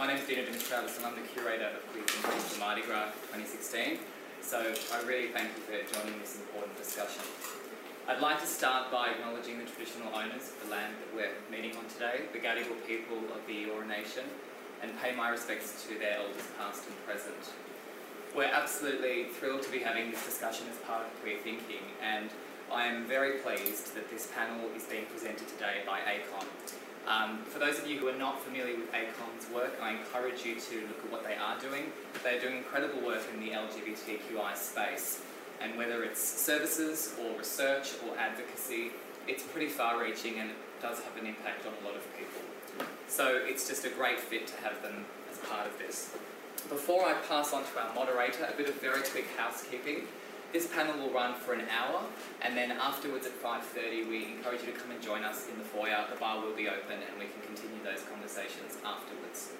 my name is Dino Dimitriadis and I'm the curator of Queer Thinking for Mardi Gras 2016. So I really thank you for joining this important discussion. I'd like to start by acknowledging the traditional owners of the land that we're meeting on today, the Gadigal people of the Eora Nation, and pay my respects to their elders past and present. We're absolutely thrilled to be having this discussion as part of Queer Thinking and I am very pleased that this panel is being presented today by ACON. Um, for those of you who are not familiar with ACON's work, I encourage you to look at what they are doing. They're doing incredible work in the LGBTQI space, and whether it's services or research or advocacy, it's pretty far reaching and it does have an impact on a lot of people. So it's just a great fit to have them as part of this. Before I pass on to our moderator, a bit of very quick housekeeping. This panel will run for an hour, and then afterwards at 5.30 we encourage you to come and join us in the foyer. The bar will be open and we can continue those conversations afterwards.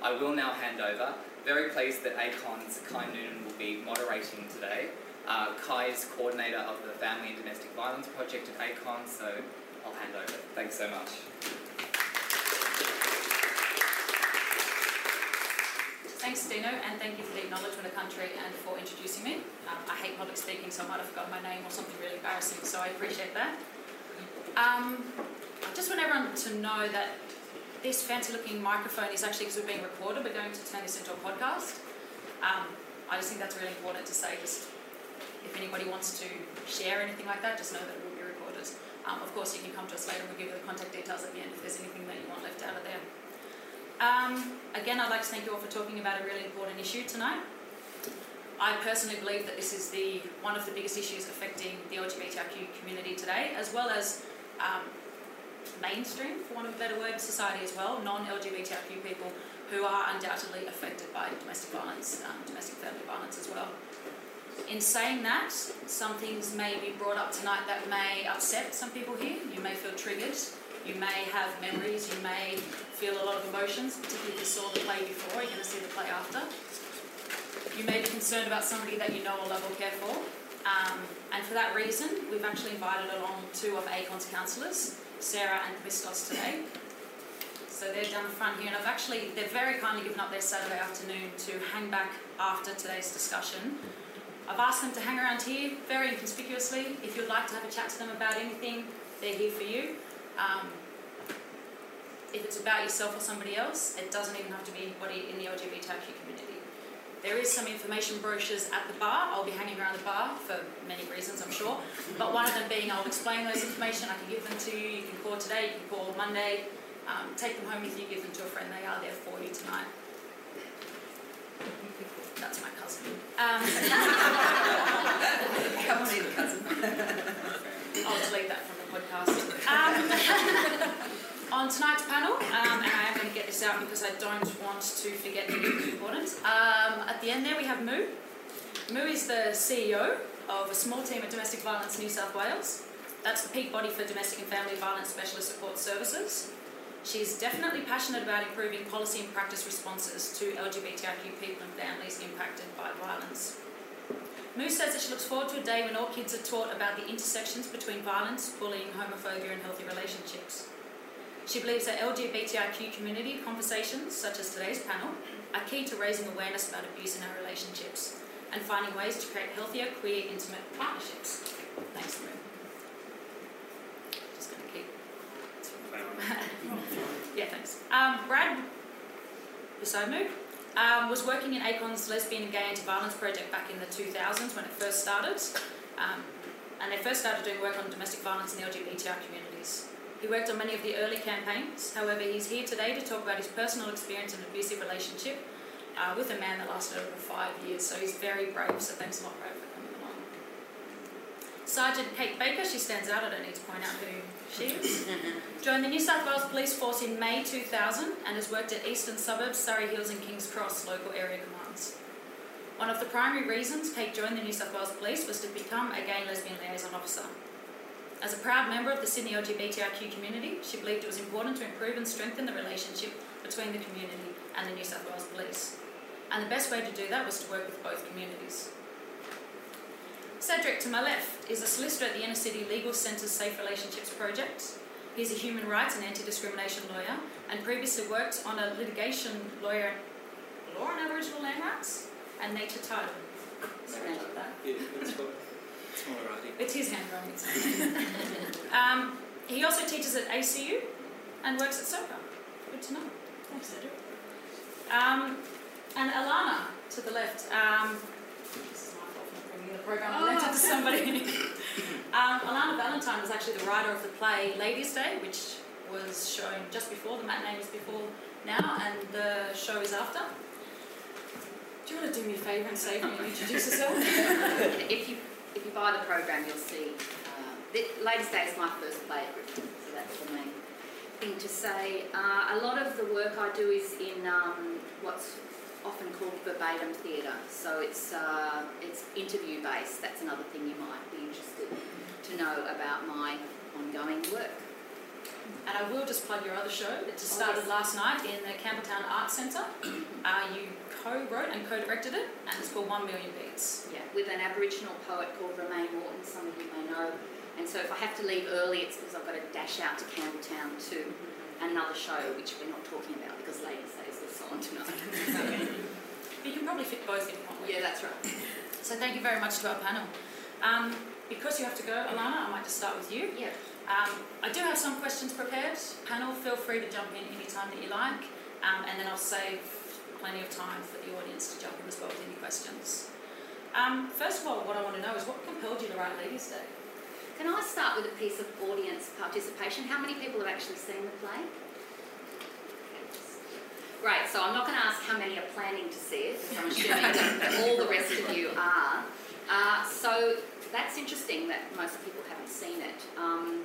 I will now hand over. Very pleased that ACON's Kai Noonan will be moderating today. Uh, Kai is coordinator of the Family and Domestic Violence Project at ACON, so I'll hand over. Thanks so much. Thanks, Dino, and thank you for the acknowledgement of the country and for introducing me. Um, I hate public speaking, so I might have forgotten my name or something really embarrassing, so I appreciate that. Um, I just want everyone to know that this fancy looking microphone is actually, because we're being recorded, we're going to turn this into a podcast. Um, I just think that's really important to say. Just if anybody wants to share anything like that, just know that it will be recorded. Um, of course, you can come to us later and we'll give you the contact details at the end if there's anything that you want left out of there. Um, again, I'd like to thank you all for talking about a really important issue tonight. I personally believe that this is the one of the biggest issues affecting the LGBTIQ community today, as well as um, mainstream, for want of a better word, society as well, non-LGBTIQ people who are undoubtedly affected by domestic violence, um, domestic family violence as well. In saying that, some things may be brought up tonight that may upset some people here. You may feel triggered. You may have memories. You may feel a lot of emotions, particularly if you saw the play before, you're going to see the play after. You may be concerned about somebody that you know or love or care for. Um, and for that reason, we've actually invited along two of ACON's counsellors, Sarah and Christos, today. So they're down the front here, and I've actually, they've very kindly given up their Saturday afternoon to hang back after today's discussion. I've asked them to hang around here very inconspicuously. If you'd like to have a chat to them about anything, they're here for you. Um, if it's about yourself or somebody else, it doesn't even have to be anybody in the LGBTIQ community. There is some information brochures at the bar. I'll be hanging around the bar for many reasons, I'm sure. But one of them being I'll explain those information. I can give them to you. You can call today. You can call Monday. Um, take them home with you. Give them to a friend. They are there for you tonight. That's my cousin. Um, Come on in, cousin. I'll delete that from the podcast. Um, on tonight's panel, um, and I am going to get this out because I don't want to forget anything important. Um, at the end there, we have Moo. Moo is the CEO of a small team at Domestic Violence New South Wales. That's the peak body for domestic and family violence specialist support services. She's definitely passionate about improving policy and practice responses to LGBTIQ people and families impacted by violence. Moo says that she looks forward to a day when all kids are taught about the intersections between violence, bullying, homophobia, and healthy relationships. She believes that LGBTIQ community conversations, such as today's panel, are key to raising awareness about abuse in our relationships and finding ways to create healthier, queer, intimate partnerships. Thanks, Moo. Just going to keep. yeah, thanks. Um, Brad, Moo, um, was working in ACON's Lesbian and Gay Anti-Violence project back in the 2000s when it first started. Um, and they first started doing work on domestic violence in the LGBTI communities. He worked on many of the early campaigns. However, he's here today to talk about his personal experience in an abusive relationship uh, with a man that lasted over five years. So he's very brave. So thanks a lot, Brad, for coming along. Sergeant Kate Baker, she stands out. I don't need to point out who she is. Joined the New South Wales Police Force in May 2000 and has worked at Eastern Suburbs, Surry Hills, and Kings Cross local area commands. One of the primary reasons Kate joined the New South Wales Police was to become a gay lesbian liaison officer. As a proud member of the Sydney LGBTIQ community, she believed it was important to improve and strengthen the relationship between the community and the New South Wales Police. And the best way to do that was to work with both communities. Cedric, to my left, is a solicitor at the Inner City Legal Centre's Safe Relationships Project. He's a human rights and anti-discrimination lawyer, and previously worked on a litigation lawyer, law on Aboriginal land rights and native title. Sorry about that. Yeah, it's writing. It's his handwriting. um, he also teaches at ACU and works at SOCA. Good to know. Thanks, Andrew. Um, and Alana to the left. Um, this is my fault for bringing the program. I lent it to somebody. um, Alana Valentine was actually the writer of the play Ladies' Day, which was shown just before. The matinee was before now, and the show is after. Do you want to do me a favour and save me and introduce yourself? if you if you buy the program, you'll see. Uh, the, Ladies' Day is my first play at Griffin, so that's the main thing to say. Uh, a lot of the work I do is in um, what's often called verbatim theatre, so it's uh, it's interview based. That's another thing you might be interested to know about my ongoing work. And I will just plug your other show that just Oh, started yes. last night in the Campbelltown Arts Centre. Uh, you co-wrote and co-directed it, and it's called One Million Beats. Yeah, with an Aboriginal poet called Romaine Moreton, some of you may know. And so if I have to leave early, it's because I've got to dash out to Campbelltown to another show, which we're not talking about because Ladies' Day is also on tonight. But you can probably fit both in one week. yeah, that's right. So thank you very much to our panel. Um, because you have to go, Alana, I might just start with you. Yeah. Um, I do have some questions prepared. Panel, feel free to jump in any time that you like, um, and then I'll save plenty of time for the audience to jump in as well with any questions. Um, first of all, what I want to know is what compelled you to write Ladies' Day? Can I start with a piece of audience participation? How many people have actually seen the play? Great, so I'm not going to ask how many are planning to see it, I'm assuming that all the rest of you are. Uh, so that's interesting that most people haven't seen it. Um,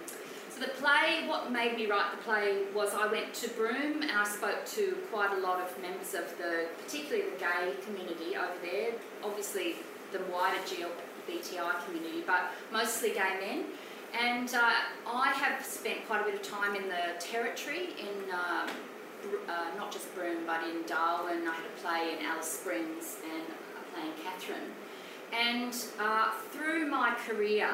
the play, what made me write the play was I went to Broome and I spoke to quite a lot of members of the, particularly the gay community over there, obviously the wider GLBTI community, but mostly gay men. And uh, I have spent quite a bit of time in the territory in Br- uh, not just Broome but in Darwin. I had a play in Alice Springs and a play in Katherine. And uh, through my career,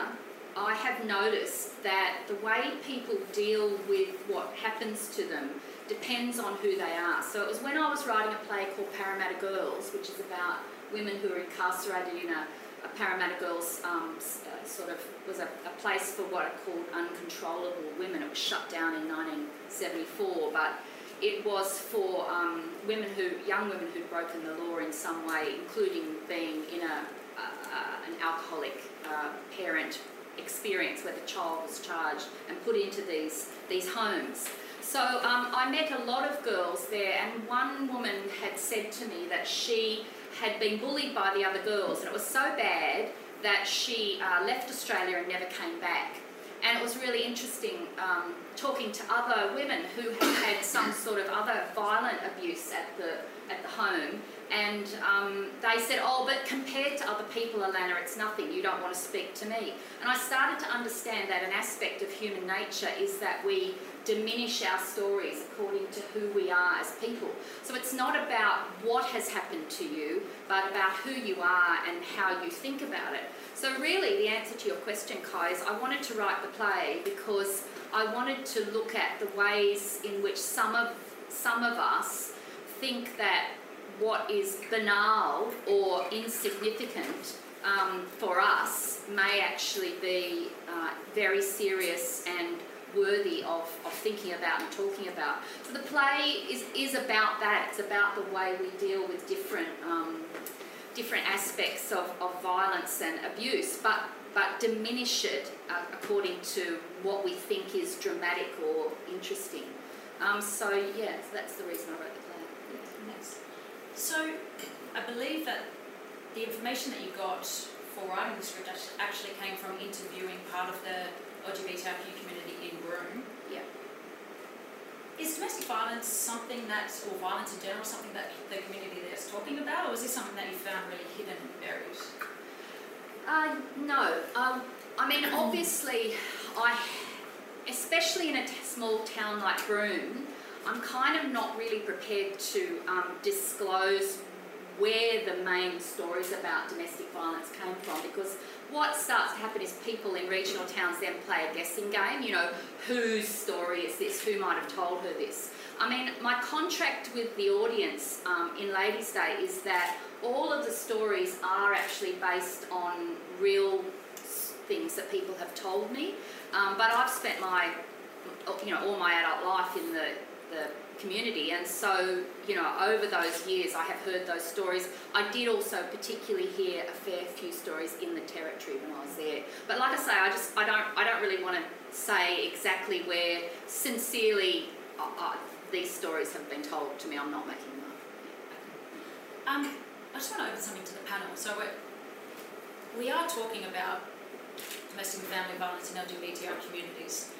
I have noticed that the way people deal with what happens to them depends on who they are. So it was when I was writing a play called Parramatta Girls, which is about women who are incarcerated in a, a Parramatta Girls um, uh, sort of was a, a place for what are called uncontrollable women. It was shut down in 1974, but it was for um, women who, young women who'd broken the law in some way, including being in a, uh, an alcoholic uh, parent experience where the child was charged and put into these these homes. So um, I met a lot of girls there, and one woman had said to me that she had been bullied by the other girls, and it was so bad that she uh, left Australia and never came back. And it was really interesting um, talking to other women who had had some sort of other violent abuse at the at the home, and um, they said, "Oh, but compared to other people, Alana, it's nothing. You don't want to speak to me." And I started to understand that an aspect of human nature is that we diminish our stories according to who we are as people. So it's not about what has happened to you, but about who you are and how you think about it. So really, the answer to your question, Kai, is I wanted to write the play because I wanted to look at the ways in which some of some of us think that what is banal or insignificant um, for us may actually be uh, very serious and worthy of, of thinking about and talking about. So the play is, is about that. It's about the way we deal with different um, different aspects of, of violence and abuse, but but diminish it uh, according to what we think is dramatic or interesting. Um, so yeah, so that's the reason I wrote the. So, I believe that the information that you got for writing the script actually came from interviewing part of the LGBTIQ community in Broome. Yeah. Is domestic violence something that, or violence in general, something that the community there is talking about, or is this something that you found really hidden and buried? Uh, no. Um, I mean, obviously, I, especially in a t- small town like Broome, I'm kind of not really prepared to um, disclose where the main stories about domestic violence came from because what starts to happen is people in regional towns then play a guessing game. You know, whose story is this? Who might have told her this? I mean, my contract with the audience um, in Ladies' Day is that all of the stories are actually based on real things that people have told me. Um, but I've spent my, you know, all my adult life in the, the community, and so you know, over those years, I have heard those stories. I did also particularly hear a fair few stories in the territory when I was there. But like I say, I just I don't I don't really want to say exactly where sincerely uh, uh, these stories have been told to me. I'm not making them up. Um, I just want to open something to the panel. So we're, we are talking about domestic and family violence in LGBTI communities.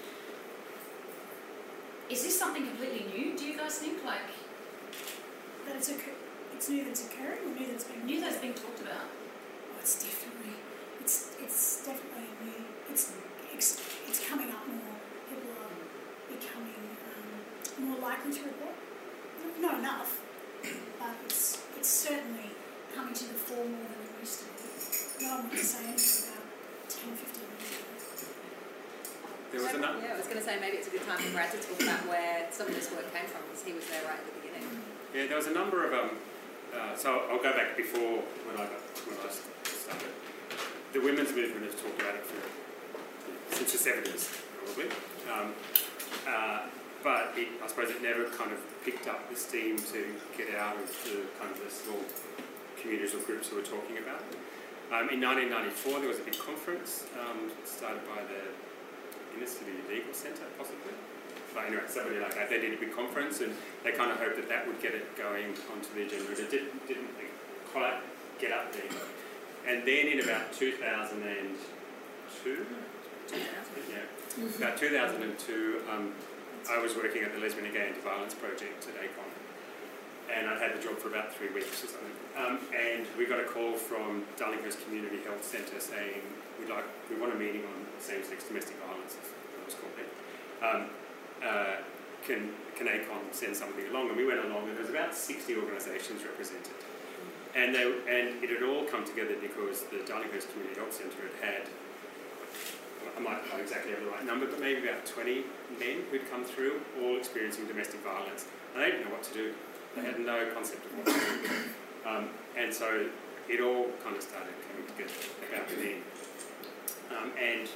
Is this something completely new, do you guys think? Like, That it's occur- it's new that it's occurring or new that it's being new that's being talked about? Oh, it's definitely it's it's definitely new. It's it's, it's coming up more. People are becoming um, more likely to report. Not enough, but it's it's certainly coming to the fore more than it used to be. No one would say anything about 10, 15 years ago. There was. Yeah, I was going to say maybe it's a good time for Brad to talk about where some of this work came from because he was there right at the beginning. Yeah, there was a number of um. Uh, so I'll go back before when I got, when I started. The women's movement has talked about it for since the seventies, probably. Um, uh, but it, I suppose it never kind of picked up the steam to get out of the kind of the small communities or groups who were talking about. it. Um, in 1994, there was a big conference um, started by the Inner City Legal Centre, possibly. But anyway, somebody like that. They did a big conference and they kind of hoped that that would get it going onto the agenda. It didn't, didn't quite get up there. And then in about 2002, yeah, about 2002, um, I was working at the Lesbian and Gay Anti-Violence Project at ACON. And I'd had the job for about three weeks or something. Um, and we got a call from Darlinghurst Community Health Centre saying, we'd like, we want a meeting on same-sex domestic violence, as it was called then. Um, uh, can, can ACON send somebody along? And we went along and there was about 60 organisations represented. And, they, and it had all come together because the Darlinghurst Community Health Centre had had, I might not exactly have the right number, but maybe about 20 men who'd come through, all experiencing domestic violence. And they didn't know what to do. They had no concept of what to do. Um, and so it all kind of started coming together about then. Um, and,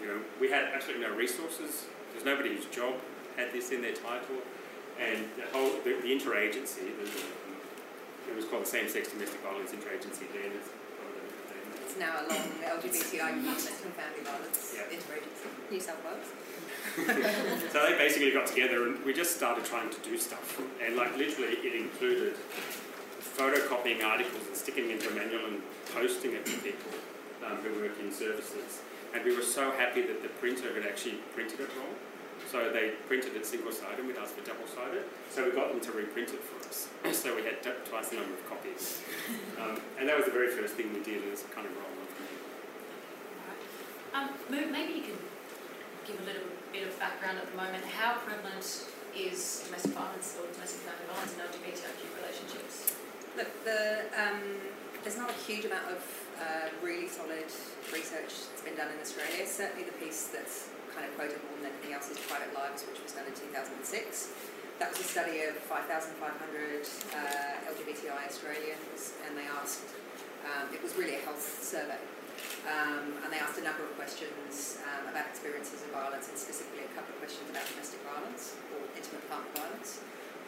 you know, we had absolutely no resources. There's nobody whose job had this in their title. And the whole, the, the interagency, the, um, it was called the Same-Sex Domestic Violence Interagency then. It's one of the- It's now along the LGBTI domestic and family violence Yeah. interagency, New South Wales. so they basically got together and we just started trying to do stuff. And like literally it included photocopying articles and sticking them into a manual and posting it to people um, who work in services. And we were so happy that the printer had actually printed it wrong. So they printed it single-sided, we'd asked for double-sided. So we got them to reprint it for us. so we had twice the number of copies. Um, and that was the very first thing we did, and it's kind of rolled on from there. Um, maybe you can give a little bit of background at the moment. How prevalent is domestic violence or domestic family violence in LGBTIQ relationships? Look, the, um, there's not a huge amount of uh, really solid research that's been done in Australia. Certainly the piece that's kind of quoted more than anything else is Private Lives, which was done in 2006. That was a study of 5,500 uh, LGBTI Australians, and they asked, um, it was really a health survey, um, and they asked a number of questions um, about experiences of violence, and specifically a couple of questions about domestic violence or intimate partner violence.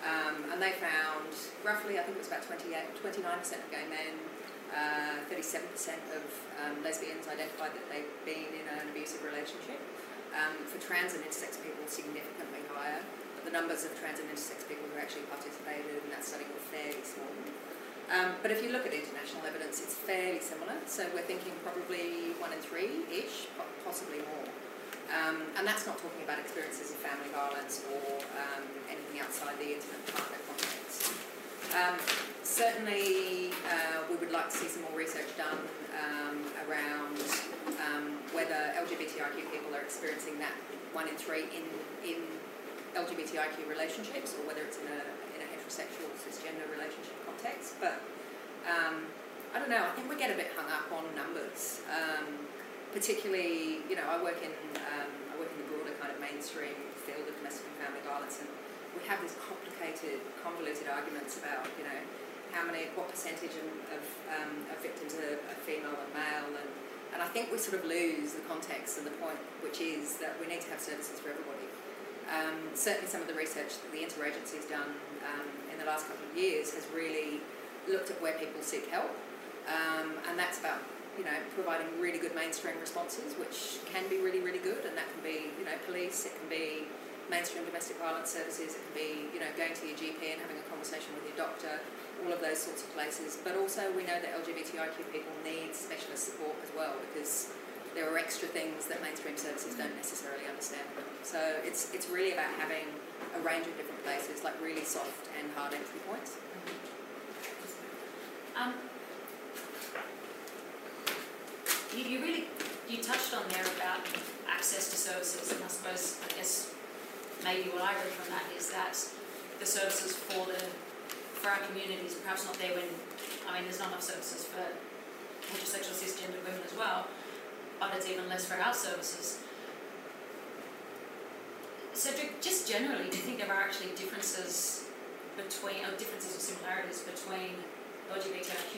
Um, and they found roughly, I think it was about 28, 29% of gay men, uh, 37% of um, lesbians identified that they've been in an abusive relationship. Um, for trans and intersex people, significantly higher. But the numbers of trans and intersex people who actually participated in that study were fairly small. Um, but if you look at international evidence, it's fairly similar. So we're thinking probably one in three-ish, po- possibly more. Um, and that's not talking about experiences of family violence or um, anything outside the intimate partner context. Certainly, uh, we would like to see some more research done um, around um, whether LGBTIQ people are experiencing that one in three in, in LGBTIQ relationships or whether it's in a, in a heterosexual cisgender relationship context. But um, I don't know, I think we get a bit hung up on numbers. Um, particularly, you know, I work in um, I work in the broader kind of mainstream field of domestic and family violence, and we have these complicated, convoluted arguments about, you know, how many, what percentage of, um, of victims are, are female and male, and and I think we sort of lose the context and the point, which is that we need to have services for everybody. Um, certainly, some of the research that the interagency has done um, in the last couple of years has really looked at where people seek help, um, and that's about you know providing really good mainstream responses, which can be really really good, and that can be you know police, it can be mainstream domestic violence services, it can be you know going to your GP and having a conversation with your doctor, all of those sorts of places. But also we know that LGBTIQ people need specialist support as well because there are extra things that mainstream services don't necessarily understand. So it's it's really about having a range of different places, like really soft and hard entry points. Um, you, you really you touched on there about access to services, and I suppose I guess maybe what I read from that is that the services for the for our communities are perhaps not there when I mean there's not enough services for heterosexual cisgendered women as well, but it's even less for our services. So do, just generally, do you think there are actually differences between, or differences or similarities between LGBTIQ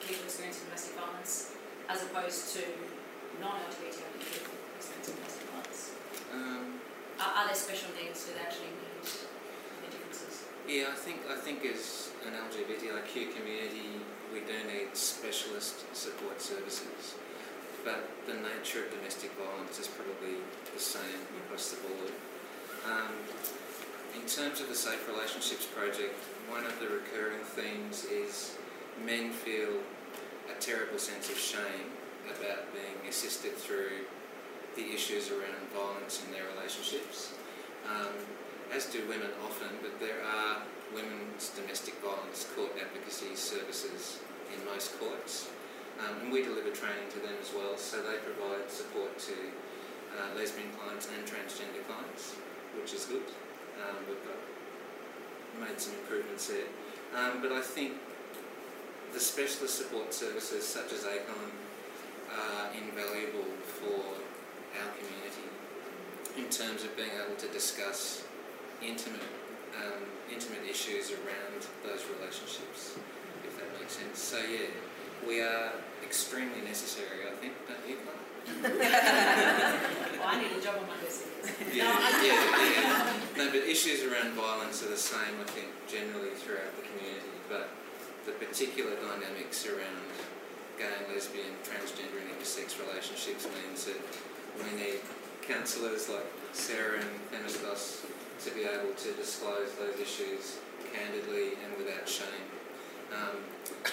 people experiencing domestic violence as opposed to non-LGBTIQ people experiencing domestic violence? Um, Are, are there special needs that actually need the differences? Yeah, I think I think as an LGBTIQ community, we do need specialist support services, but the nature of domestic violence is probably the same across the board. Um, in terms of the Safe Relationships Project, one of the recurring themes is men feel a terrible sense of shame about being assisted through the issues around violence in their relationships. Um, as do women often, but there are women's domestic violence court advocacy services in most courts. Um, and we deliver training to them as well, so they provide support to uh, lesbian clients and transgender clients, which is good. Um, we've got made some improvements there. Um, but I think the specialist support services such as ACON are invaluable for our community in terms of being able to discuss intimate um, intimate issues around those relationships, if that makes sense. So yeah, we are extremely necessary, I think, don't you, well, I need a job on my. Yeah, yeah, yeah. No, but issues around violence are the same, I think, generally throughout the community. But the particular dynamics around gay and lesbian, transgender and intersex relationships means that we need counsellors like Sarah and Themistos to be able to disclose those issues candidly and without shame. Um,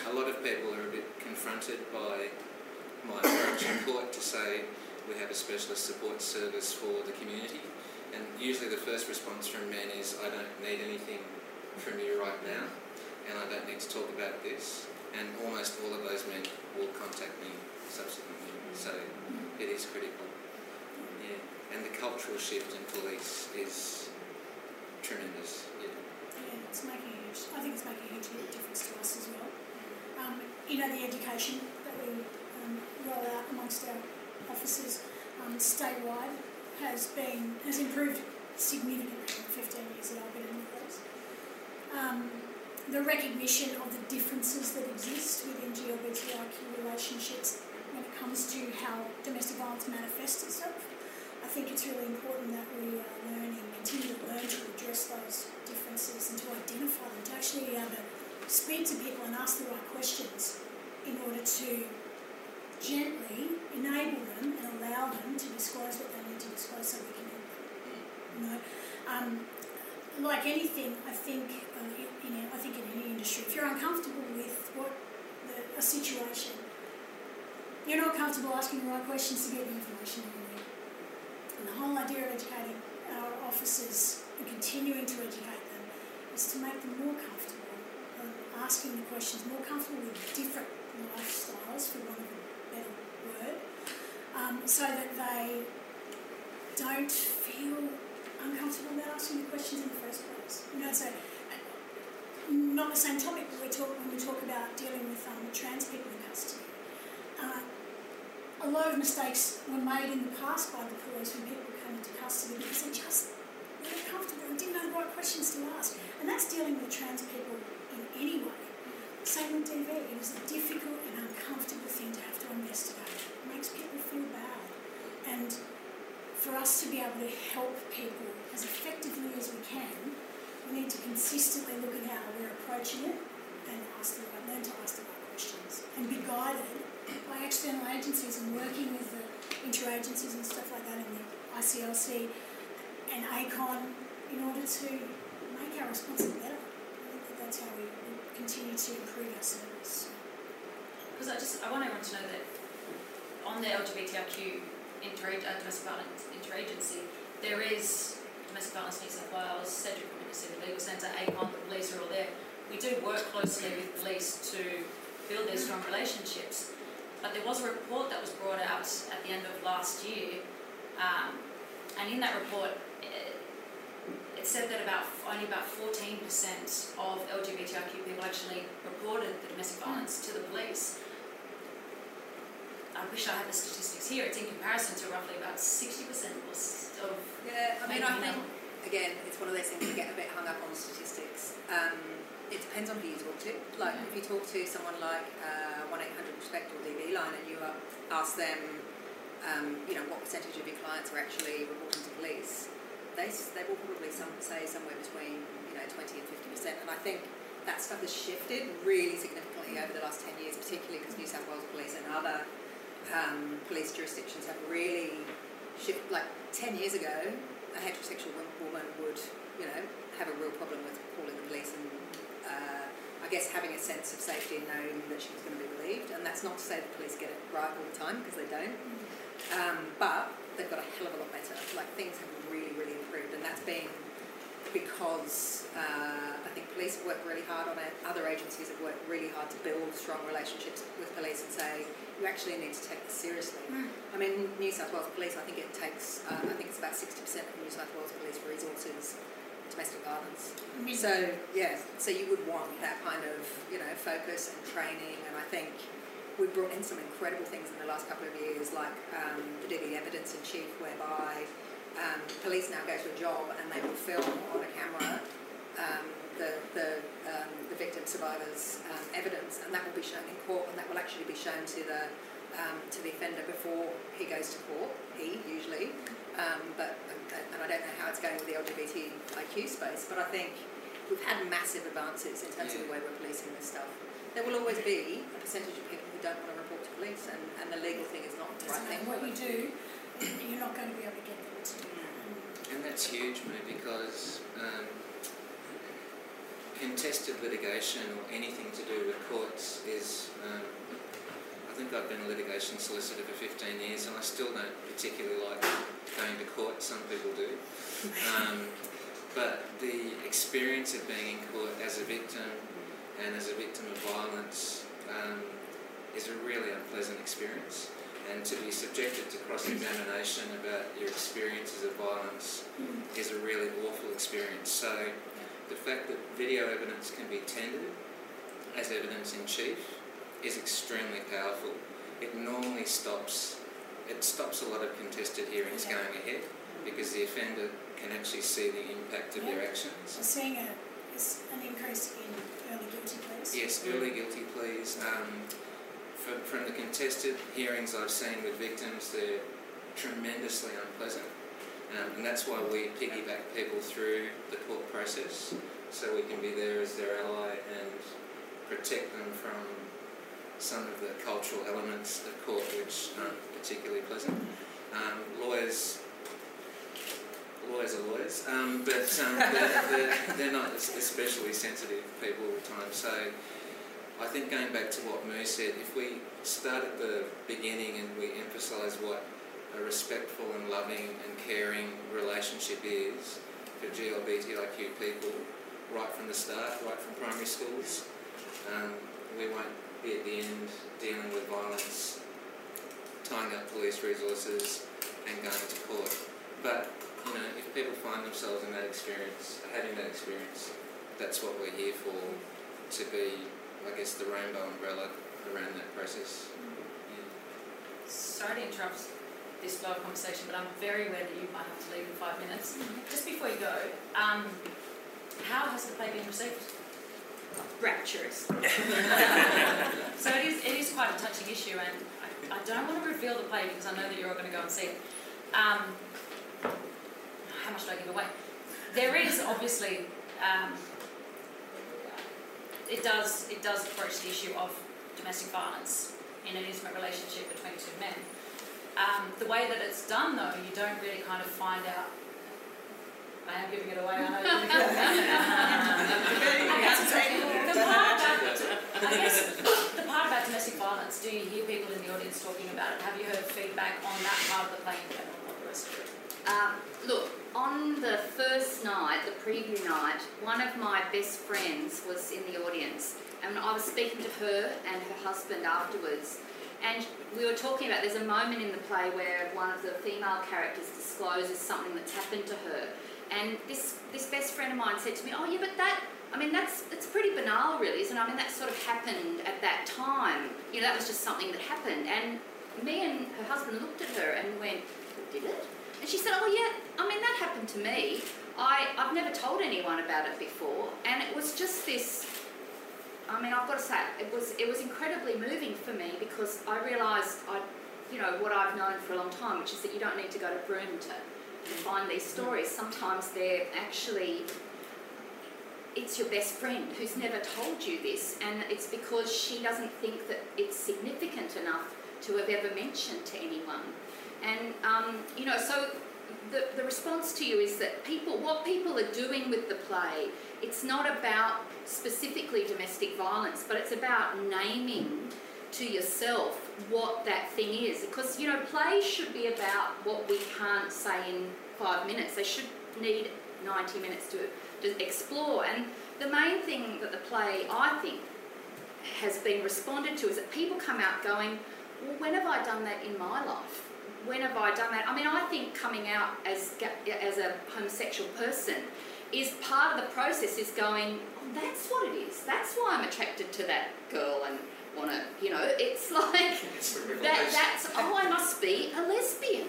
a lot of people are a bit confronted by my approach in court to say we have a specialist support service for the community, and usually the first response from men is, I don't need anything from you right now, and I don't need to talk about this. And almost all of those men will contact me subsequently, so it is critical. Yeah, and the cultural shift in police is tremendous. Yeah. It's making a huge, I think it's making a huge difference to us as well. Um, you know, the education that we um, roll out amongst our officers um, statewide has been, has improved significantly in the 15 years that I've been in the police. Um, the recognition of the differences that exist within GLBTIQ relationships when it comes to how domestic violence manifests itself. I think it's really important that we uh, learn continue to learn to address those differences and to identify them, to actually be able to speak to people and ask the right questions in order to gently enable them and allow them to disclose what they need to disclose so we can help them. You know, um, like anything, I think, uh, you know, I think in any industry, if you're uncomfortable with what the, a situation, you're not comfortable asking the right questions to get the information you need. And the whole idea of educating officers and continuing to educate them is to make them more comfortable, and asking the questions, more comfortable with different lifestyles, for want of a better word, um, so that they don't feel uncomfortable about asking the questions in the first place. You know, so uh, not the same topic, but we talk when we talk about dealing with um, trans people in custody. A lot of mistakes were made in the past by the police when people come into custody because they just weren't comfortable and didn't know the right questions to ask. And that's dealing with trans people in any way. Same with DV. It is a difficult and uncomfortable thing to have to investigate. It makes people feel bad. And for us to be able to help people as effectively as we can, we need to consistently look at how we're approaching it and ask the right, learn to ask the right questions and be guided by external agencies and working with the interagencies and stuff like that in the ICLC and ACON in order to make our response better. I think that that's how we continue to improve our service. Because I just I want everyone to know that on the LGBTIQ inter uh, domestic violence interagency, there is domestic violence New South Wales, Cedric Community Legal Centre, ACON, the police are all there. We do work closely with police to build these strong relationships. But there was a report that was brought out at the end of last year, um, and in that report, it, said that about only about 14% of LGBTIQ people actually reported the domestic violence to the police. I wish I had the statistics here. It's in comparison to roughly about 60% or s- of. Yeah, I mean, I think, again, it's one of those things you get a bit hung up on statistics. Um, it depends on who you talk to. Like, if you talk to someone like uh, 1 800 Respect or DV line and you ask them, um, you know, what percentage of your clients are actually reporting to police, they, they will probably some, say somewhere between, you know, 20 and 50%. And I think that stuff has shifted really significantly over the last 10 years, particularly because New South Wales Police and other um, police jurisdictions have really shifted. Like 10 years ago, a heterosexual woman would, you know, have a real problem with calling the police and uh, I guess having a sense of safety and knowing that she was going to be relieved. And that's not to say the police get it right all the time because they don't. Um, but they've got a hell of a lot better. Like things have really, really improved, and that's been because uh, I think police have worked really hard on it. Other agencies have worked really hard to build strong relationships with police and say you actually need to take this seriously. I mean, New South Wales Police, I think it takes, uh, I think it's about sixty percent of New South Wales Police resources domestic violence. So yeah, so you would want that kind of you know focus and training, and I think We've brought in some incredible things in the last couple of years, like um, the DV evidence in chief, whereby um, police now go to a job and they will film on a camera um, the the um, the victim survivors um, evidence, and that will be shown in court, and that will actually be shown to the um, to the offender before he goes to court. He usually, um, but and I don't know how it's going with the LGBTIQ space, but I think we've had massive advances in terms of the way we're policing this stuff. There will always be a percentage of people who don't want to report to police, and, and the legal thing is not the right thing. what you do, you're not going to be able to get them to do that. That's huge, mate, because um, contested litigation or anything to do with courts is. Um, I think I've been a litigation solicitor for 15 years and I still don't particularly like going to court, some people do. Um, but the experience of being in court as a victim and as a victim of violence um, is a really unpleasant experience. And to be subjected to cross examination about your experiences of violence is a really awful experience. So the fact that video evidence can be tendered as evidence in chief is extremely powerful. It normally stops it stops a lot of contested hearings Yeah. going ahead because the offender can actually see the impact of their actions. We're seeing a, an increase in early guilty pleas. Yes, early guilty pleas. Um, from, from the contested hearings I've seen with victims, they're tremendously unpleasant. Um, and that's why we piggyback people through the court process so we can be there as their ally and protect them from some of the cultural elements of court which aren't particularly pleasant. Um, lawyers lawyers are lawyers, um, but um, they're, they're, they're not especially sensitive people all the time. So I think going back to what Moo said, if we start at the beginning and we emphasise what a respectful and loving and caring relationship is for GLBTIQ people right from the start, right from primary schools, um, we won't be at the end dealing with violence, tying up police resources and going to court. But you know, if people find themselves in that experience, having that experience, that's what we're here for, to be, I guess, the rainbow umbrella around that process. Yeah. sorry to interrupt this flow of conversation, but I'm very aware that you might have to leave in five minutes. Just before you go, um, how has the play been received? Rapturous. So it is, it is quite a touching issue, and I, I don't want to reveal the play because I know that you're all going to go and see it. Um, how much do I give away? There is obviously, um, it does it does approach the issue of domestic violence in an intimate relationship between two men. Um, the way that it's done, though, you don't really kind of find out. I am giving it away. I know. the part about, I guess the part about domestic violence. Do you hear people in the audience talking about it? Have you heard feedback on that part of the play in general, not the rest of it? Um, look, on the first night, the preview night, one of my best friends was in the audience, and I was speaking to her and her husband afterwards. And we were talking about there's a moment in the play where one of the female characters discloses something that's happened to her. And this, this best friend of mine said to me, Oh, yeah, but that, I mean, that's it's pretty banal, really, isn't it? I mean, that sort of happened at that time. You know, that was just something that happened. And me and her husband looked at her and went, Did it? And she said, Oh, yeah, I mean, that happened to me. I, I've never told anyone about it before. And it was just this I mean, I've got to say, it was it was incredibly moving for me because I realised I, you know, what I've known for a long time, which is that you don't need to go to Broome to, to find these stories. Sometimes they're actually it's your best friend who's never told you this, and it's because she doesn't think that it's significant enough to have ever mentioned to anyone. And um, you know, so the, the response to you is that people, what people are doing with the play, it's not about specifically domestic violence, but it's about naming to yourself what that thing is. Because, you know, plays should be about what we can't say in five minutes. They should need 90 minutes to, to explore. And the main thing that the play, I think, has been responded to is that people come out going, well, when have I done that in my life? When have I done that? I mean, I think coming out as, as a homosexual person is part of the process is going, oh, that's what it is. That's why I'm attracted to that girl and want to, you know, it's like, that, that's, oh, I must be a lesbian.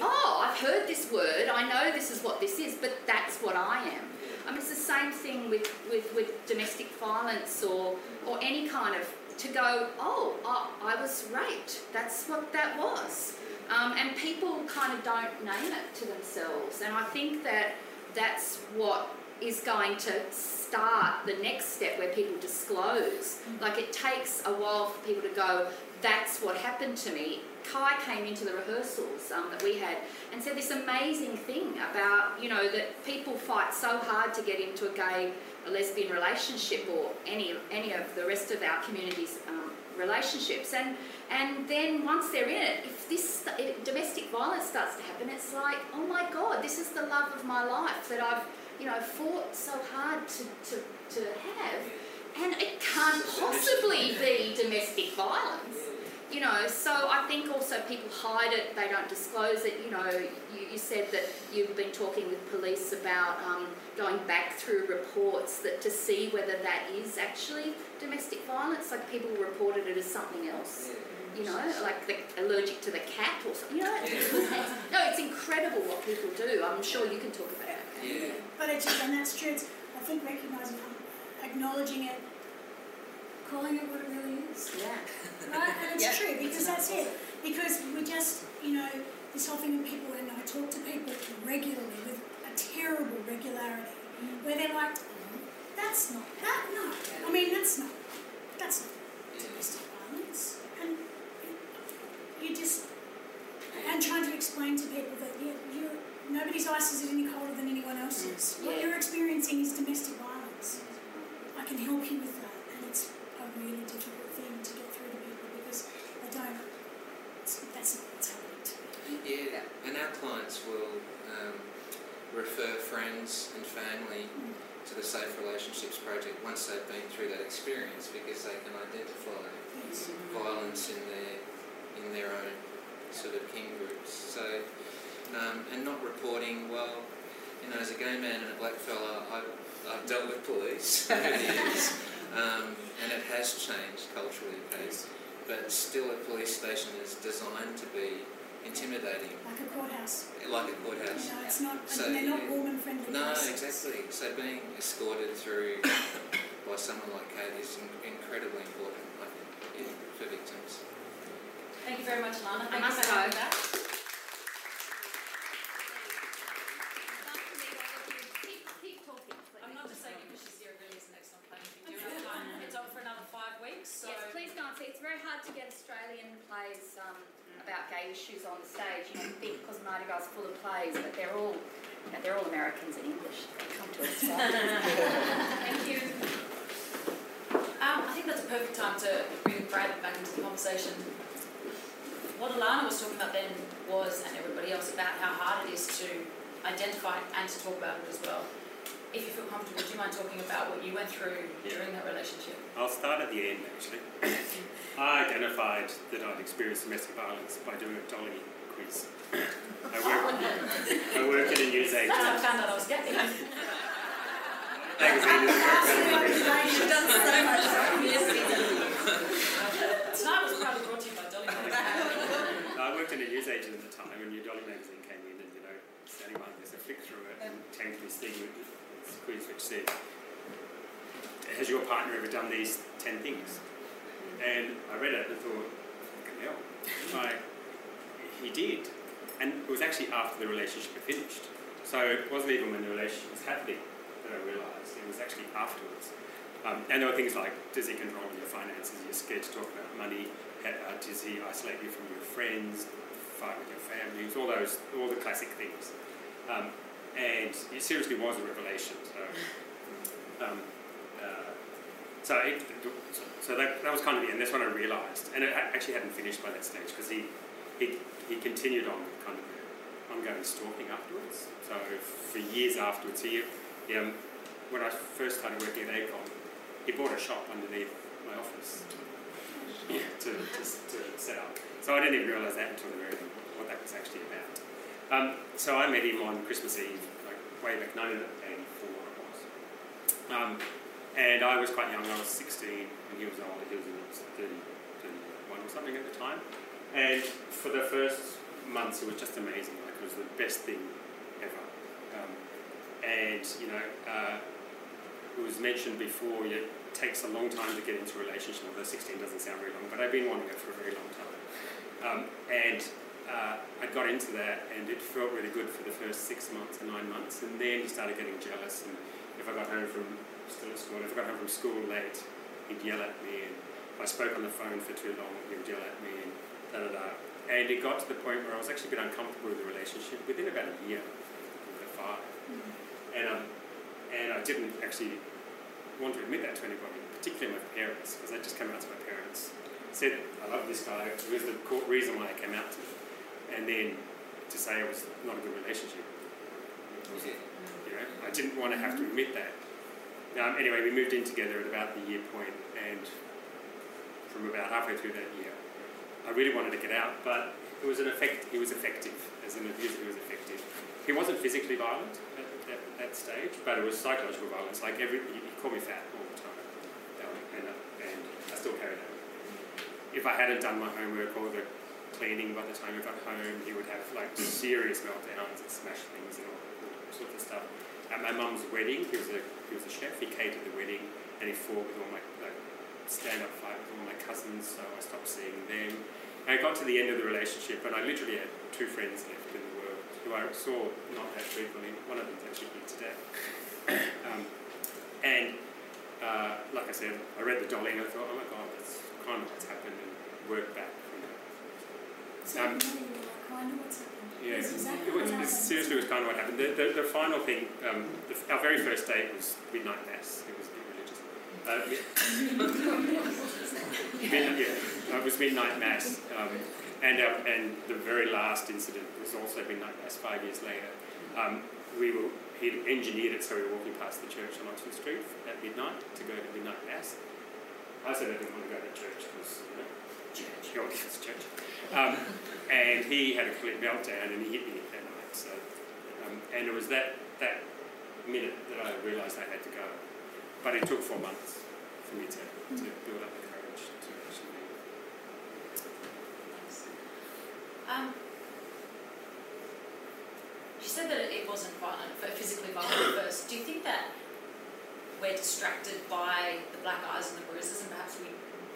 Oh, I've heard this word, I know this is what this is, but that's what I am. I mean, it's the same thing with, with, with domestic violence or, or any kind of, to go, oh, I, I was raped. That's what that was. Um, and people kind of don't name it to themselves. And I think that that's what is going to start the next step where people disclose. Like it takes a while for people to go, that's what happened to me. Kai came into the rehearsals um, that we had and said this amazing thing about, you know, that people fight so hard to get into a gay, a lesbian relationship or any, any of the rest of our communities. um, relationships. And, and then once they're in it, if this if domestic violence starts to happen, it's like, oh my God, this is the love of my life that I've, you know, fought so hard to, to, to have. And it can't possibly be domestic violence. You know, so I think also people hide it, they don't disclose it. You know, you, you said that you've been talking with police about um, going back through reports that to see whether that is actually domestic violence. Like people reported it as something else. You know, like the, allergic to the cat or something. You know, no, it's incredible what people do. I'm sure you can talk about it. Yeah. But it's and that's true. It's, I think recognising, acknowledging it, calling it what it really is. Yeah. Right? And it's Yeah. true because that's it. Because we just, you know, this whole thing with people, and I talk to people regularly with a terrible regularity, mm. where they're like, that's not that, no. I mean, that's not, that's not domestic violence. And you just, and trying to explain to people that you, you nobody's ice is any colder than anyone else's. Mm. What you're experiencing is domestic violence. I can help you with that, and it's a really difficult thing to get through to people because they don't. It's, that's not what's happening to me. Yeah, and our clients will um, refer friends and family to the Safe Relationships Project once they've been through that experience because they can identify Yes. violence in their in their own sort of kin groups. So, um, and not reporting. Well, you know, as a gay man and a black fella, I've, I've dealt with police over the years, um, and it has changed culturally. Okay? but still a police station is designed to be intimidating, Like a courthouse. like a You courthouse. know, it's not, So they're not you- woman friendly No, places. exactly. So being escorted through by someone like Kate is incredibly important, I think, yeah, for victims. Thank you very much, Lana. I Thank must you for go. having that. Keep, keep talking, please. I'm not just saying it because she's here, it really is an excellent plan. We do have time. It's on for another five weeks, so. Yes, please go and see. It's very hard to get Australian plays um, about gay issues on the stage. You think because Mardi Gras is full of plays, but they're all, you know, they're all Americans and English. Come to Australia. Thank you. Um, I think that's a perfect time to bring Brad back into the conversation. What Alana was talking about then was, and everybody else, about how hard it is to identify and to talk about it as well. If you feel comfortable, do you mind talking about what you went through Yeah. during that relationship? I'll start at the end actually. I identified that I'd experienced domestic violence by doing a dolly quiz. I work, I work at a news That's how I found out I was getting. Magazine is You've done so much publicity. Tonight was probably brought to you by Dolly Magazine. I worked in a news agent at the time, and your Dolly magazine came in, and you know, standing behind this, I flicked through it and came to this thing with this quiz which said, "Has your partner ever done these ten things?" And I read it and thought, "Fucking hell!" Like, he did, and it was actually after the relationship had finished. So it wasn't even when the relationship was happening that I realised. It was actually afterwards. Um, and there were things like, does he control your finances? You're scared to talk about money. Uh, does he isolate you from your friends? Fight with your family? All those, all the classic things. Um, and it seriously was a revelation. So, um, uh, so, it, so that, that was kind of the end. That's when I realised, and it actually hadn't finished by that stage because he, he, he continued on with kind of ongoing stalking afterwards. So for years afterwards, he, he um, when I first started working at ACON, he bought a shop underneath my office to, to, to set up. So I didn't even realise that until the very end, what that was actually about. Um, so I met him on Christmas Eve, like way back 1984 it was. Um, and I was quite young, I was 16, and he was older, he was 30, 31 or something at the time. And for the first months, it was just amazing. Like it was the best thing ever. Um, and you know, uh, it was mentioned before. It takes a long time to get into a relationship. Although 16 doesn't sound very long, but I've been wanting it for a very long time. Um, and uh, I got into that, and it felt really good for the first six months or nine months. And then he started getting jealous. And if I got home from still at school, if I got home from school late, he'd yell at me. And if I spoke on the phone for too long, he would yell at me. And da da da. And it got to the point where I was actually a bit uncomfortable with the relationship within about a year, with the five. And, um, and I didn't actually want to admit that to anybody, particularly my parents, because I just came out to my parents. Said, I love this guy, it was the co- reason why I came out to him. And then to say it was not a good relationship. Was it? Know, I didn't want to have to admit that. Um, anyway, we moved in together at about the year point, and from about halfway through that year, I really wanted to get out, but it was an effect. He was effective as an abuser. He was effective. He wasn't physically violent at, at that stage, but it was psychological violence. Like every, he, he called me fat all the time, and, uh, and I still carry that. If I hadn't done my homework or the cleaning by the time I got home, he would have like serious meltdowns and smash things and all sorts of stuff. At my mum's wedding, he was a he was a chef. He catered the wedding, and he fought with all my like stand-up fight with all my cousins. So I stopped seeing them. And I got to the end of the relationship, and I literally had two friends left in the world who I saw not that frequently. One of them's actually here today. um, and uh, like I said, I read the Dolly and I thought, oh my god, that's kind of what's happened, and worked back from that. So Um, you were I know what's happened. Yeah, exactly it was, it seriously was kind of what happened. The, the, the final thing, um, the, our very first date was midnight mass. It was religious. Uh, mid- yeah, uh, it was midnight mass. Um, and, our, and the very last incident was also midnight mass five years later. Um, we were, he'd engineered it so we were walking past the church on Oxford Street at midnight to go to midnight mass. I said I didn't want to go to church because, you know, church, church. Um, and he had a complete meltdown and he hit me that night. So, um, and it was that, that minute that I realised I had to go. But it took four months for me to, to build up the courage to actually leave. Um, you said that it wasn't violent, but physically violent at first. Do you think that we're distracted by the black eyes and the bruises, and perhaps we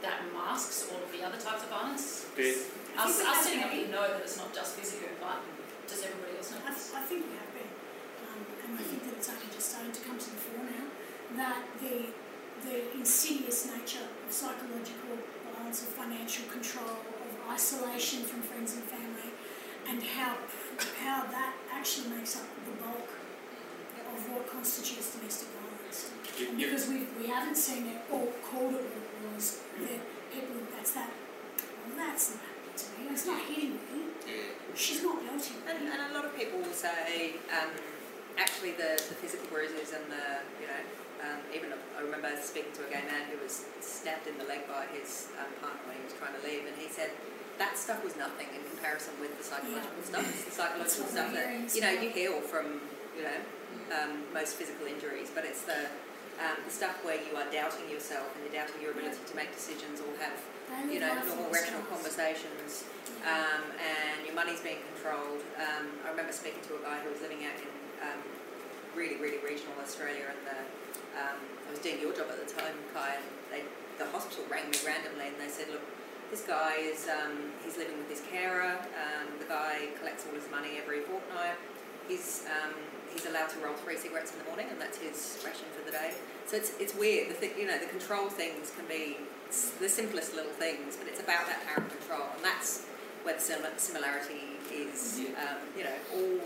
that masks all of the other types of violence? I Us, think we us have sitting up been. know that it's not just physical, but does everybody else know? I, I think we have been, um, and I think that it's only just starting to come to the fore now, that the, the insidious nature of psychological violence, of financial control, of isolation from friends and family, and how, how that actually makes up the bulk of what constitutes domestic violence. And because we, we haven't seen it or called it what it was, that people, that's that, well, that's not happening to me, it's not hitting me, Yeah. she's not belting me. And, and a lot of people will say, um, actually, the, the physical bruises and the, you know, um, even I remember speaking to a gay man who was stabbed in the leg by his um, partner when he was trying to leave, and he said that stuff was nothing in comparison with the psychological stuff. It's the psychological stuff that you know you heal from, you know, um, most physical injuries, but it's the um, the stuff where you are doubting yourself and you're doubting your ability to make decisions or have you know, normal rational conversations, um, and your money's being controlled. Um, I remember speaking to a guy who was living out in um, really, really regional Australia, and the, um, I was doing your job at the time, Kai, and they, the hospital rang me randomly, and they said, look, this guy is, um, he's living with his carer, um, the guy collects all his money every fortnight, he's, um, he's allowed to roll three cigarettes in the morning, and that's his ration for the day. So it's, it's weird, the thing, you know, the control things can be s- the simplest little things, but it's about that power of control, and that's where the sim- similarity is. Um, you know, all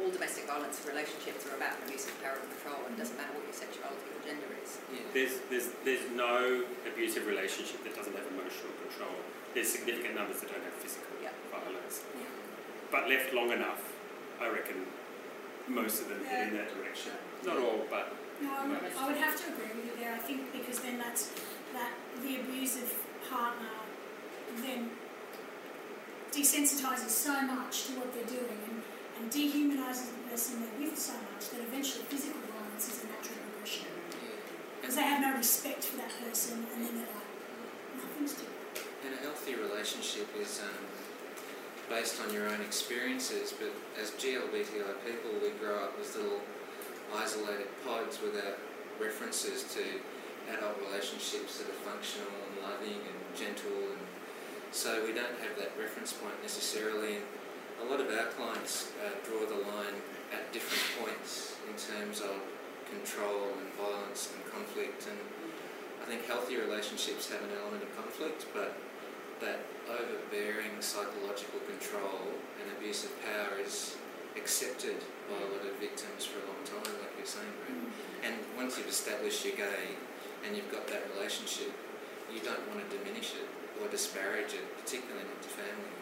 all domestic violence relationships are about abuse of power and control, and it doesn't matter what your sexuality or gender is. Yeah. There's, there's, there's no abusive relationship that doesn't have emotional control. There's significant numbers that don't have physical Yeah. violence. Yeah. But left long enough, I reckon most of them head in that direction. Not all, but No, I would, I would have to agree with you there, I think, because then that's, that the abusive partner then desensitises so much to what they're doing and, and dehumanises the person they're with so much that eventually physical violence is a natural progression. Because they have no respect for that person and then they're like, nothing's to And a healthy relationship is um, based on your own experiences, but as GLBTI people, we grow up as little isolated pods without references to adult relationships that are functional and loving and gentle, and so we don't have that reference point necessarily. And a lot of our clients uh, draw the line at different points in terms of control and violence and conflict and I think healthy relationships have an element of conflict, but that overbearing psychological control and abuse of power is accepted by a lot of victims for a long time, like you're saying, Brett. And once you've established your gay and you've got that relationship, you don't want to diminish it or disparage it, particularly not to family.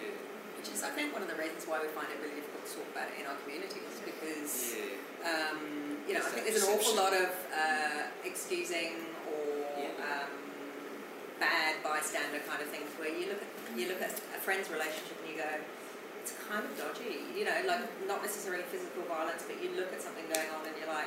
Yeah. Which is, I think, one of the reasons why we find it really difficult to talk about it in our communities because, Yeah. um, you know, I think there's an awful lot of uh, excusing or Yeah. um, bad bystander kind of things where you look at you look at a friend's relationship and you go, it's kind of dodgy, you know, like not necessarily physical violence, but you look at something going on and you're like,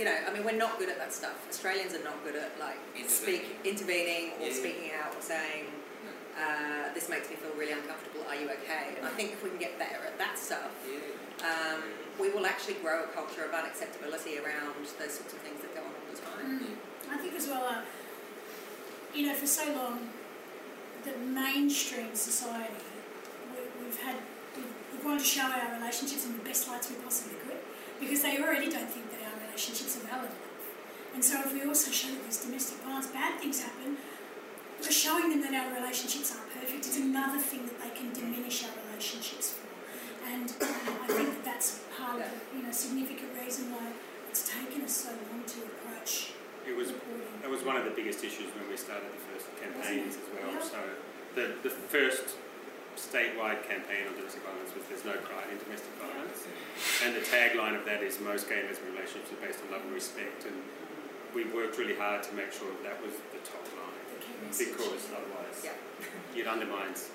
you know, I mean, we're not good at that stuff. Australians are not good at like speak intervening or Yeah. speaking out or saying, No. uh, "This makes me feel really uncomfortable. Are you okay?" And I think if we can get better at that stuff, Yeah. um, we will actually grow a culture of unacceptability around those sorts of things that go on all the time. Mm. I think as well, uh, you know, for so long, the mainstream society, we, we've had, we've, we've wanted to show our relationships in the best lights we possibly could because they already don't think that our relationships are valid enough. And so if we also show that there's domestic violence, bad things happen, we're showing them that our relationships aren't perfect. It's another thing that they can diminish our relationships for. And um, I think that that's part of the you know, significant reason why it's taken us so long to it was reporting. That was one of the biggest issues when we started the first campaigns as well. Yeah. So the, the first statewide campaign on domestic violence was There's No Pride in Domestic Violence. And the tagline of that is most gay and lesbian relationships are based on love and respect. And we worked really hard to make sure that, that was the top line the because otherwise Yeah. it undermines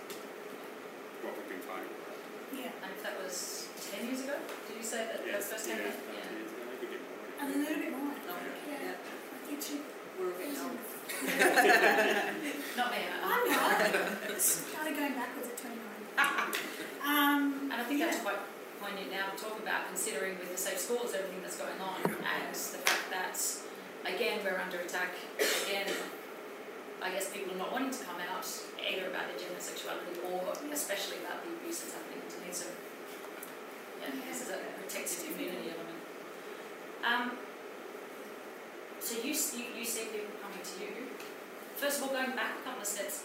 what we've been fighting for. Yeah, And if that was 10 years ago, did you say that Yes, that first yeah, campaign? about two years ago, a bit more. and a little bit more. No, Yeah, yeah. I think too. We're a. Not me. I'm not. Started going backwards at 29. Um, And I think yeah. that's quite poignant now to talk about, considering with the safe schools, everything that's going on, and the fact that, again, we're under attack. Again, I guess people are not wanting to come out either about their gender sexuality or especially about the abuse that's happening to me. So, yeah, this is a protected community element. Um, so you, you, you see people coming to you. First of all, going back a couple of steps,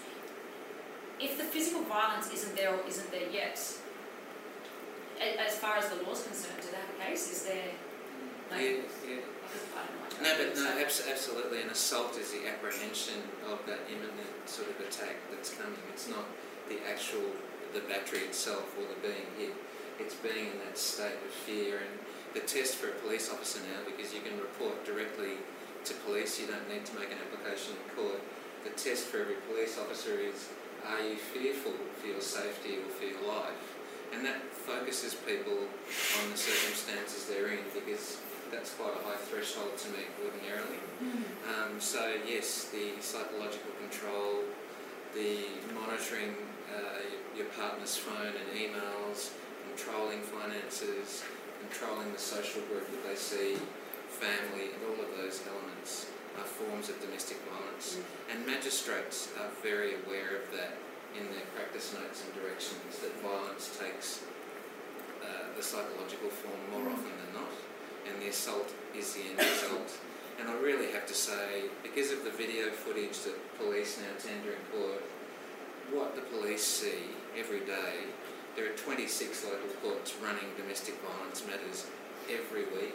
if the physical violence isn't there or isn't there yet, as far as the law's concerned, do they have a case? Is there, like, Yeah, yeah. because I don't know much No, but no, abs- absolutely. An assault is the apprehension of that imminent sort of attack that's coming. It's not the actual, the battery itself or the being hit. It's being in that state of fear. And the test for a police officer now, because you can report directly to police, you don't need to make an application in court. The test for every police officer is, are you fearful for your safety or for your life? And that focuses people on the circumstances they're in because that's quite a high threshold to meet ordinarily. Um, so yes, the psychological control, the monitoring uh, your, your partner's phone and emails, controlling finances, controlling the social group that they see, family, and all of those elements are forms of domestic violence. And magistrates are very aware of that in their practice notes and directions that violence takes uh, the psychological form more often than not, and the assault is the end result. And I really have to say, because of the video footage that police now tender in court, what the police see every day, there are 26 local courts running domestic violence matters every week,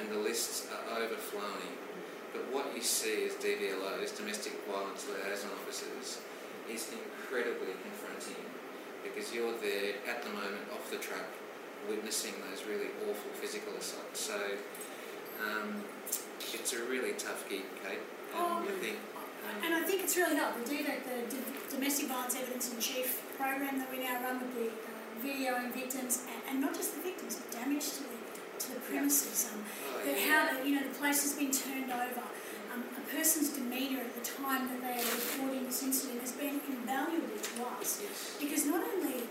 and the lists are overflowing. But what you see as DVLOs, domestic violence liaison officers, is incredibly confronting because you're there at the moment off the truck witnessing those really awful physical assaults. So um, it's a really tough gig, Kate. And Oh. I think um, And I think it's really helped. The the D- Domestic Violence Evidence in Chief program that we now run with the uh, videoing victims, and, and not just the victims, but damage to the, to the premises. Um, yeah. how the, you know the place has been turned over. Um, a person's demeanour at the time that they are reporting this incident has been invaluable to us because not only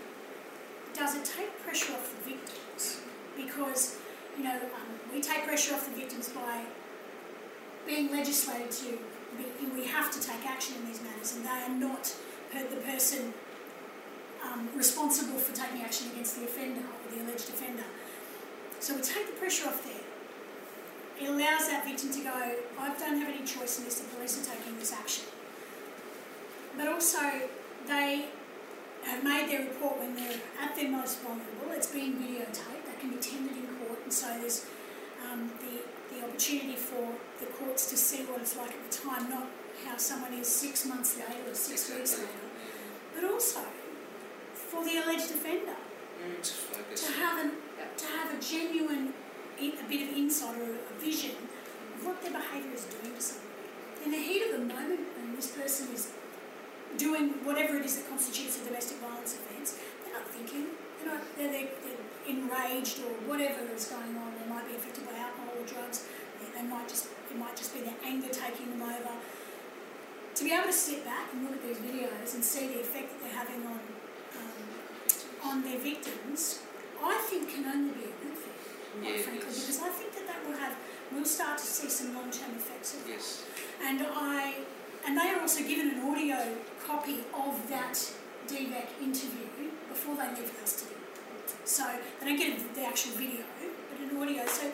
does it take pressure off the victims, because you know um, we take pressure off the victims by being legislated to we have to take action in these matters, and they are not the person um, responsible for taking action against the offender or the alleged offender. So we take the pressure off there. It allows that victim to go, I don't have any choice in this, the police are taking this action. But also, they have made their report when they're at their most vulnerable. It's been videotaped, that can be tendered in court, and so there's um, the, the opportunity for the courts to see what it's like at the time, not how someone is six months later or six weeks later, but also for the alleged offender. To have an, to have a genuine, in, a bit of insight or a vision of what their behaviour is doing to somebody. In the heat of the moment, when this person is doing whatever it is that constitutes a domestic violence offence, they're not thinking. They're not. They're, they're, they're enraged or whatever is going on. They might be affected by alcohol or drugs. They, they might just. It might just be their anger taking them over. To be able to sit back and look at these videos and see the effect that they're having on um, on their victims, I think can only be a good thing, quite Yeah, frankly, yes. because I think that that will have, we'll start to see some long-term effects of that. Yes. And I, and they are also given an audio copy of that DVEC interview before they leave custody. So they don't get the actual video, but an audio. So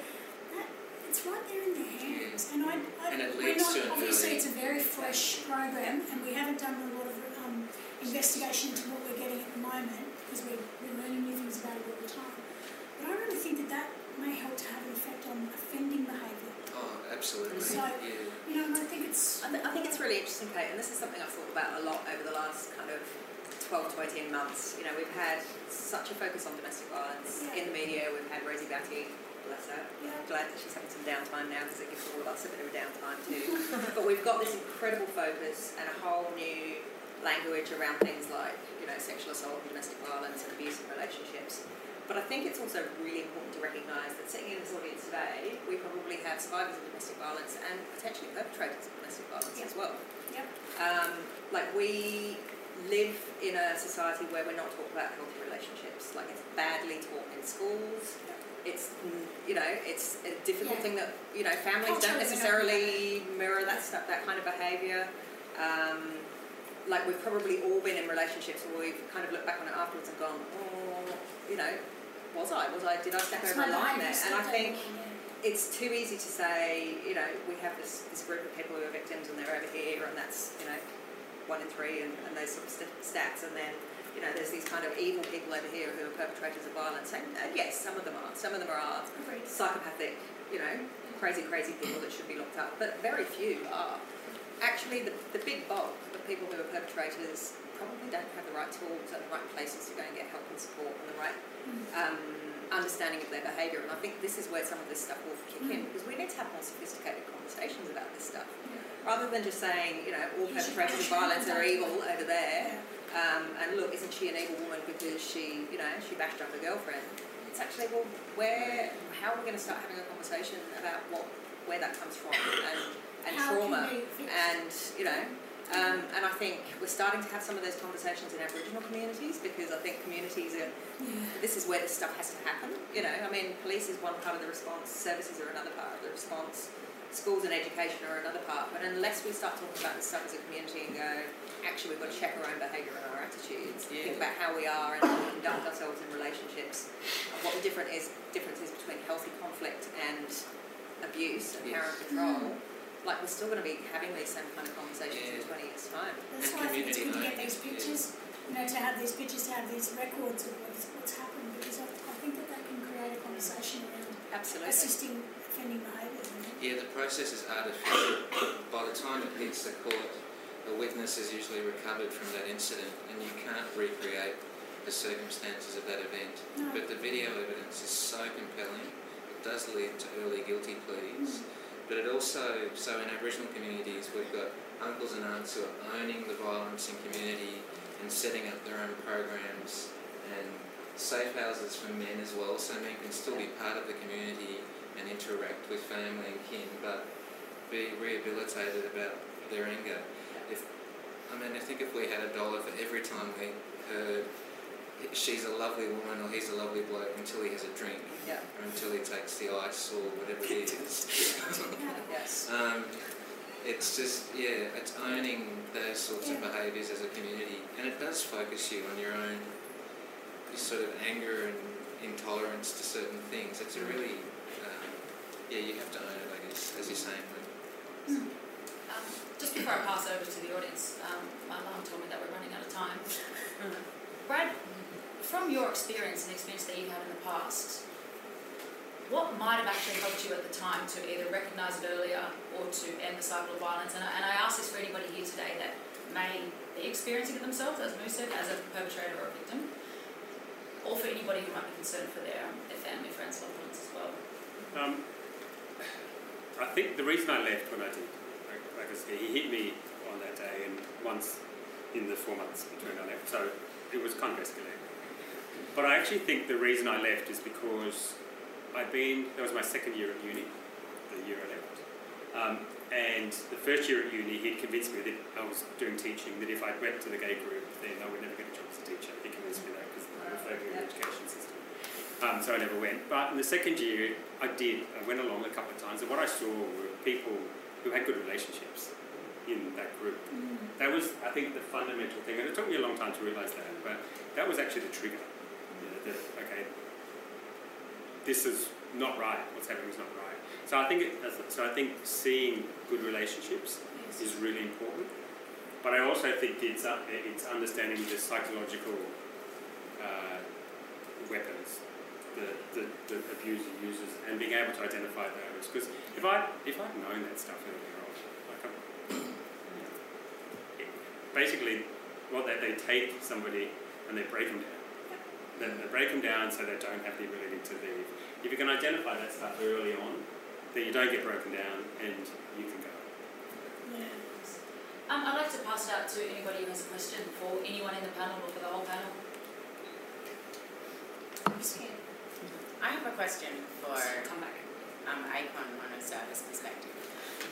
that, it's right there in their hands. And I, I And it we're leads not, obviously it's a very fresh program, and we haven't done a lot of um, investigation into what we're getting at the moment because we're, we're learning new things about it all the time. But I really think that that may help to have an effect on offending behaviour. Oh, absolutely. So- yeah. You know, and I think it's. I, th- I think it's really interesting, Kate, and this is something I've thought about a lot over the last kind of 12 to 18 months. You know, we've had such a focus on domestic violence Yeah. in the media. We've had Rosie Batty, bless her. Yeah. Glad that she's having some downtime now because it gives all of us a bit of a downtime too. but we've got this incredible focus and a whole new language around things like, you know, sexual assault and domestic violence and abusive relationships. But I think it's also really important to recognise that sitting in this audience today, we probably have survivors of domestic violence and potentially perpetrators of domestic violence Yeah. as well. Yep. Um, like we live in a society where we're not taught about healthy relationships. Like it's badly taught in schools. It's mm, you know it's a difficult Yeah. thing that you know families don't necessarily mirror that stuff, that kind of behaviour. Um, like we've probably all been in relationships where we've kind of looked back on it afterwards and gone, oh, you know, was I? Was I? Did I step That's over a line there? And I think it's too easy to say, you know, we have this, this group of people who are victims and they're over here and that's, you know, one in three and, and those sort of st- stats and then, you know, there's these kind of evil people over here who are perpetrators of violence and, and yes, some of them are. Some of them are Agreed. psychopathic, you know, crazy, crazy people that should be looked up, but very few are. Actually, the, the big bulk of people who are perpetrators probably don't have the right tools at the right places to go and get help and support and the right um, understanding of their behaviour. And I think this is where some of this stuff will kick in because we need to have more sophisticated conversations about this stuff. Rather than just saying, you know, all perpetrators of violence are evil over there, um, and look, isn't she an evil woman because she, you know, she bashed up her girlfriend? It's actually, well, where, how are we going to start having a conversation about what, where that comes from and, and How trauma? and, you know, um, and I think we're starting to have some of those conversations in Aboriginal communities because I think communities are, this is where this stuff has to happen. You know, I mean, police is one part of the response, services are another part of the response, schools and education are another part. But unless we start talking about this stuff as a community and go, actually, we've got to check our own behaviour and our attitudes, Yeah. think about how we are and how we conduct ourselves in relationships, and what the different is difference is between healthy conflict and abuse and power and Yes. control. Like we're still going to be having these same kind of conversations in twenty years' time. That's And why I think it's good to get learning, these yeah. pictures, you know, to have these pictures, to have these records of what's, what's happened, because I, I think that that can create a conversation around Absolutely. assisting offending behaviours. you. Yeah, the process is artificial. By the time it hits the court, a witness is usually recovered from that incident and you can't recreate the circumstances of that event. No. But the video evidence is so compelling, it does lead to early guilty pleas. Mm. But it also, so in Aboriginal communities, we've got uncles and aunts who are owning the violence in community and setting up their own programs and safe houses for men as well, so men can still be part of the community and interact with family and kin, but be rehabilitated about their anger. If I mean, I think if we had a dollar for every time we heard she's a lovely woman or he's a lovely bloke until he has a drink Yeah. or until he takes the ice or whatever it is. Yes. um, it's just yeah, it's owning those sorts of behaviours as a community, and it does focus you on your own, your sort of anger and intolerance to certain things. It's a really um, yeah, you have to own it, I guess, as you're saying. Lou. Um, just before I pass over to the audience, um, my mum told me that we're running out of time. Brad, from your experience and experience that you've had in the past, what might have actually helped you at the time to either recognise it earlier or to end the cycle of violence? And I, and I ask this for anybody here today that may be experiencing it themselves, as Moo said, as a perpetrator or a victim, or for anybody who might be concerned for their, their family, friends, loved ones as well. Um, I think the reason I left when I did, like, like I said, he hit me on that day and once in the four months between I left, so it was kind of escalated. But I actually think the reason I left is because I'd been, that was my second year at uni, the year I left. Um, and the first year at uni, he'd convinced me that I was doing teaching, that if I went to the gay group, then I would never get a job as a teacher. He convinced me that because they were failing in the education system. Um, so I never went. But in the second year, I did. I went along a couple of times, and what I saw were people who had good relationships in that group. That was, I think, the fundamental thing, and it took me a long time to realise that, but that was actually the trigger. That, okay, this is not right. What's happening is not right. So I think, it, so I think seeing good relationships is really important. But I also think it's uh, it's understanding the psychological uh, weapons the, the, the abuser uses and being able to identify those. Because if I if I'd known that stuff earlier on, like I'm, basically, what they, they take somebody and they break them down. They, they break them down so they don't have the ability to leave. If you can identify that stuff early on, then you don't get broken down and you can go. Yeah. Um, I'd like to pass it out to anybody who has a question for anyone in the panel or for the whole panel. I'm scared. I have a question for Come back. um, ACON on a service perspective.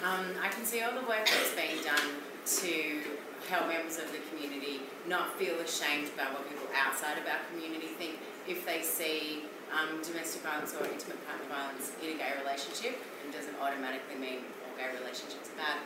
Um, I can see all the work that's being done to help members of the community not feel ashamed about what people outside of our community think if they see um, domestic violence or intimate partner violence in a gay relationship. It doesn't automatically mean all gay relationships are bad.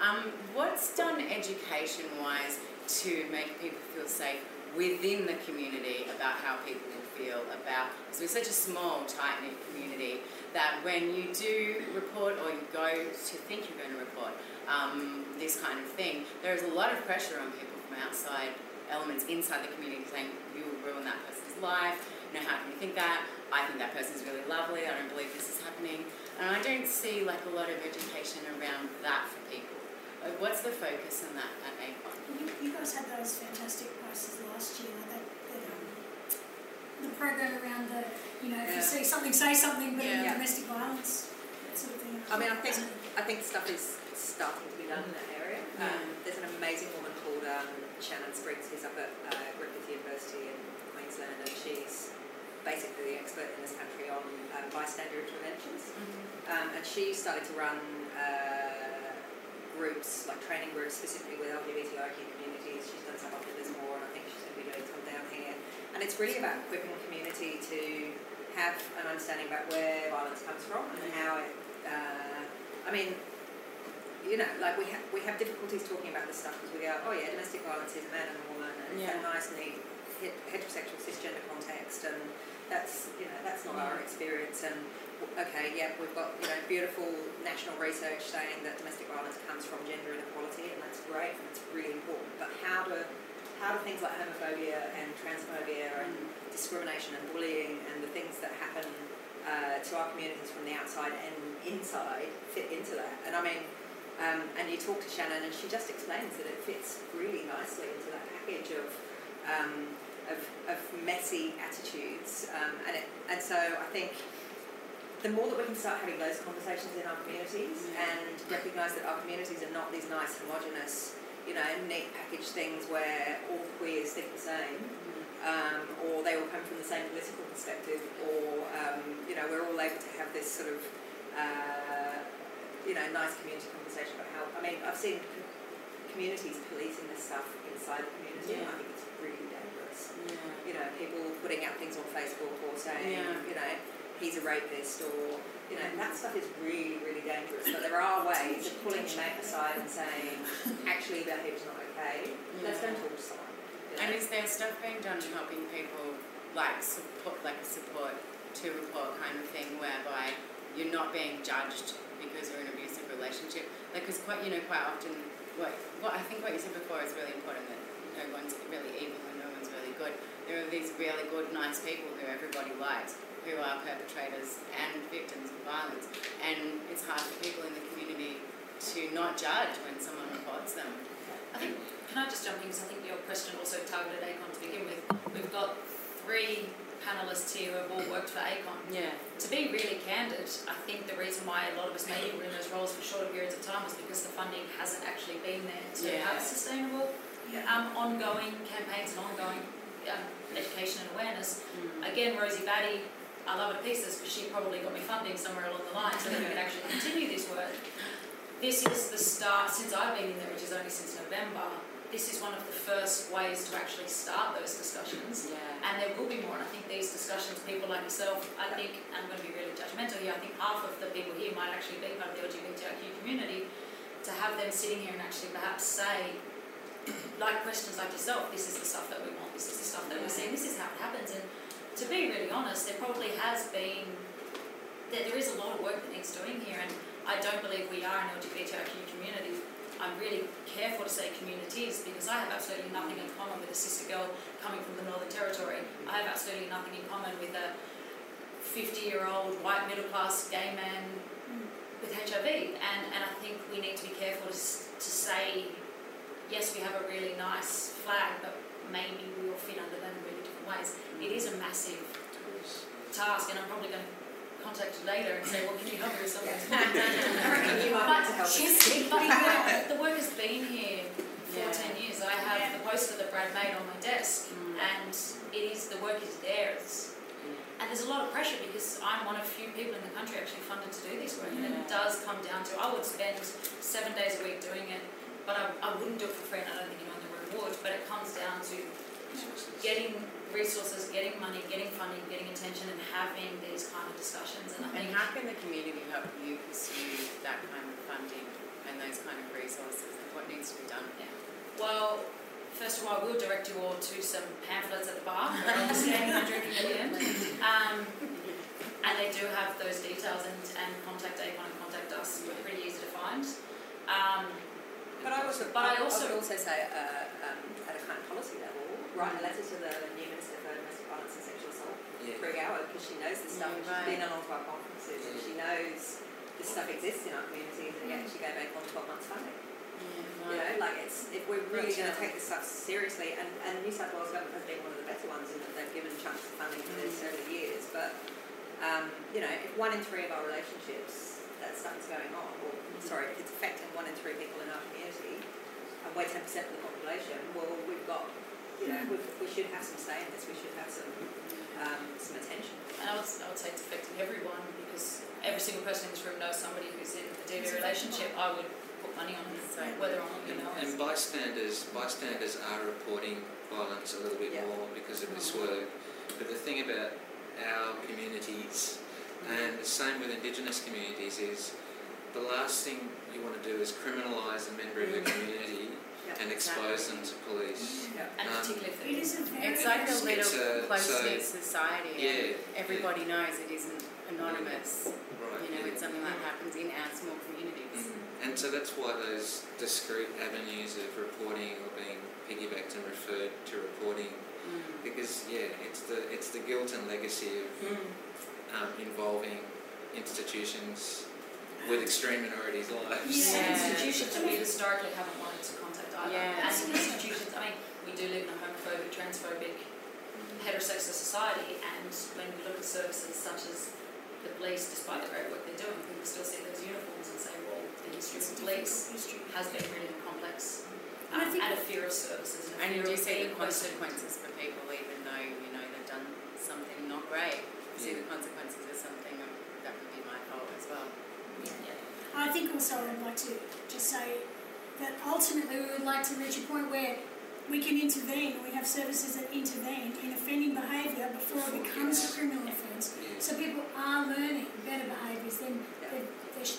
Um, what's done education wise to make people feel safe within the community about how people will feel about because we're such a small, tight knit community that when you do report or you go to think you're going to report um, this kind of thing, there is a lot of pressure on people from outside elements inside the community saying you will ruin that person's life. You know, how can you think that? I think that person's really lovely. I don't believe this is happening. And I don't see like a lot of education around that for people. Like, what's the focus on that at ACON? You, you guys had those fantastic prices last year, like that, that um, the program around the, you know, if Yeah. you see something, say something, but Yeah. domestic violence, that sort of thing. I mean, I think I think stuff is starting to be done in that area. Um, there's an amazing woman called um, Shannon Spriggs who's up at uh, Griffith University in Queensland, and she's basically the expert in this country on um, bystander interventions. Um, and she started to run uh, groups, like training groups specifically with LGBTIQ communities. She's done some up in Lismore, and I think she's going to be doing some down here. And it's really about equipping the community to have an understanding about where violence comes from and how it. Uh, I mean, you know, like we have we have difficulties talking about this stuff because we go, oh yeah, domestic violence is a man and a woman, and it's Yeah. that nice, neat heterosexual cisgender context, and that's you know that's not our experience. And okay, yeah, we've got you know beautiful national research saying that domestic violence comes from gender inequality, and that's great and it's really important. But how do how do things like homophobia and transphobia and discrimination and bullying and the things that happen uh, to our communities from the outside and inside fit into that? And I mean, um, and you talk to Shannon, and she just explains that it fits really nicely into that package of um, of, of messy attitudes, um, and it, and so I think the more that we can start having those conversations in our communities and recognise that our communities are not these nice homogenous, you know, neat packaged things where all queers think the same, um, or they all come from the same political perspective, or um, you know, we're all able to have this sort of uh, you know, nice community conversation about how. I mean, I've seen com- communities policing this stuff inside the community, and I think it's really dangerous. Yeah. You know, people putting out things on Facebook or saying, Yeah. you know, he's a rapist, or you know, that stuff is really, really dangerous. But there are ways of pulling your mate aside and saying, actually, that behaviour's not okay. Let's go and talk to someone. you know. And is there stuff being done to helping people like support, like a support to report kind of thing, whereby you're not being judged because you're in an abusive relationship? Like, because quite, you know, quite often, what, what I think what you said before is really important that no one's really evil and no one's really good. There are these really good, nice people who everybody likes, who are perpetrators and victims of violence, and it's hard for people in the community to not judge when someone reports them. I think, can I just jump in, because I think your question also targeted ACON to begin with. We've got three panellists here who have all worked for ACON. Yeah. To be really candid, I think the reason why a lot of us maybe were in those roles for shorter periods of time is because the funding hasn't actually been there to Yeah. have sustainable, Yeah. um, ongoing campaigns and ongoing um, education and awareness. Mm. Again, Rosie Batty, I love her to pieces because she probably got me funding somewhere along the line so that we could actually continue this work. This is the start, since I've been in there, which is only since November, this is one of the first ways to actually start those discussions. Yeah. And there will be more, and I think these discussions, people like yourself, I think, and I'm going to be really judgmental here, I think half of the people here might actually be part of the LGBTIQ community, to have them sitting here and actually perhaps say, like questions like yourself, this is the stuff that we want, this is the stuff that we're seeing, this is how it happens. And to be really honest, there probably has been, there, there is a lot of work that needs doing here, and I don't believe we are an LGBTIQ community. I'm really careful to say communities because I have absolutely nothing in common with a sister girl coming from the Northern Territory. I have absolutely nothing in common with a 50 year old white middle class gay man with HIV. And, and I think we need to be careful to, to say, yes, we have a really nice flag, but maybe we will fit under that in really different ways. It is a massive task, and I'm probably going to contact you later and say, well, can you help me with something? I reckon you might But have to help us. she's but the work, the work has been here for Yeah. 10 years. I have the poster that Brad made on my desk, Mm. and it is, the work is there. It's, and there's a lot of pressure because I'm one of few people in the country actually funded to do this work, and it does come down to I would spend seven days a week doing it, but I, I wouldn't do it for free, and I don't think you anyone the would, but it comes down to getting resources, getting money, getting funding, getting attention, and having these kind of discussions. And I And how can the community help you pursue that kind of funding and those kind of resources? And what needs to be done? Well, first of all, I will direct you all to some pamphlets at the bar where I'll be standing and drinking at the end. Um, and they do have those details and, and contact Avon and contact us. We're pretty easy to find. Um, But I also, But I I also- would also say uh, um, at a kind of policy level, write a letter to the new Minister for Domestic Violence and Sexual Assault, Yeah. Pru Goward, because she knows this stuff. Yeah, and She's been right. on all of our conferences and she knows this stuff exists in our communities and yet mm. she gave ACON 12 months funding. You know, like it's, if we're really going to take this stuff seriously, and, and New South Wales government has been one of the better ones in that they've given chunks of funding for this mm. over the years, but, um, you know, if one in three of our relationships, that stuff is going on, or, mm. sorry, if it's affecting one in three people in our community, and we're ten percent of the population, well, we've got, you know, we we should have some say in this, we should have some, um, some attention. and I would, I would say it's affecting everyone because every single person in this room knows somebody who's in a DV relationship. I would put money on it, So- whether or not you know And it. bystanders, bystanders are reporting violence a little bit Yeah. more because of this work. But the thing about our communities, and the same with Indigenous communities, is the last thing you want to do is criminalise a member of your community Yeah. And expose them to police. Yeah. And um, particularly if It is a very. It's like a little a- close so- knit society. Yeah, And everybody knows it isn't anonymous. Right. You know, yeah. it's something that happens in our small communities. Mhm. And so that's why those discrete avenues of reporting or being piggybacked and referred to reporting, Mm. because yeah, it's the it's the guilt and legacy of um, involving institutions with extreme minorities' lives. Yeah, Yeah. institutions that we historically haven't wanted to contact. Yeah. And institutions, I mean, we do live in a homophobic, transphobic, heterosexual society, and when we look at services such as the police, despite the great work they're doing, people still see those uniforms and say, well, the history of a police history. has been really complex. And I Um, think- and a fear of services and And you do see the consequences for people, even though you know they've done something not great. You see the consequences of something that would be my fault as well. Yeah. I think also I'd like to just say that ultimately we would like to reach a point where we can intervene, we have services that intervene in offending behaviour before it becomes a criminal offence. So people are learning better behaviours, they're,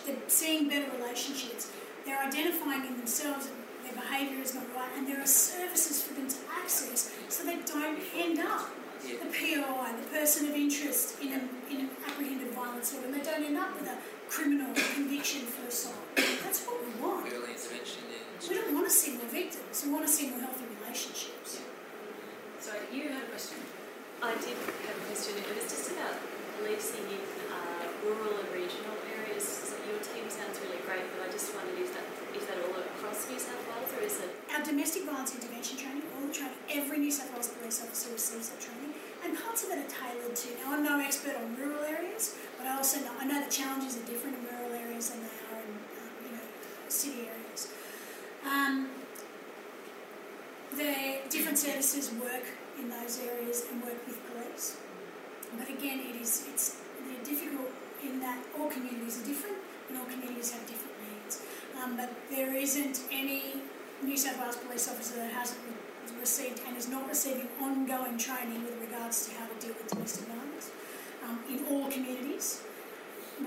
they're, seeing better relationships, they're identifying in themselves that their behaviour is not right, and there are services for them to access so they don't end up the POI, the person of interest in an, in apprehended violence order, and they don't end up with a criminal conviction for assault. That's what we want. Early intervention, yeah. We don't want to see more victims, we want to see more healthy relationships. Sorry, you had a question. I did have a question. It was just about policing in uh, rural and regional areas. So your team sounds really great, but I just wondered is that is that all across New South Wales or is it? Our domestic violence intervention training, all the training, every New South Wales police officer receives that training, and parts of it are tailored to. Now, I'm no expert on rural areas, but I also know I know the challenges are different in rural areas than they are in um, you know city areas. Um, the different services work in those areas and work with police, but again, it is it's they're difficult in that all communities are different and all communities have different needs. Um, but there isn't any New South Wales police officer that hasn't re- received and is not receiving ongoing training with regards to how to deal with domestic violence um, in all communities.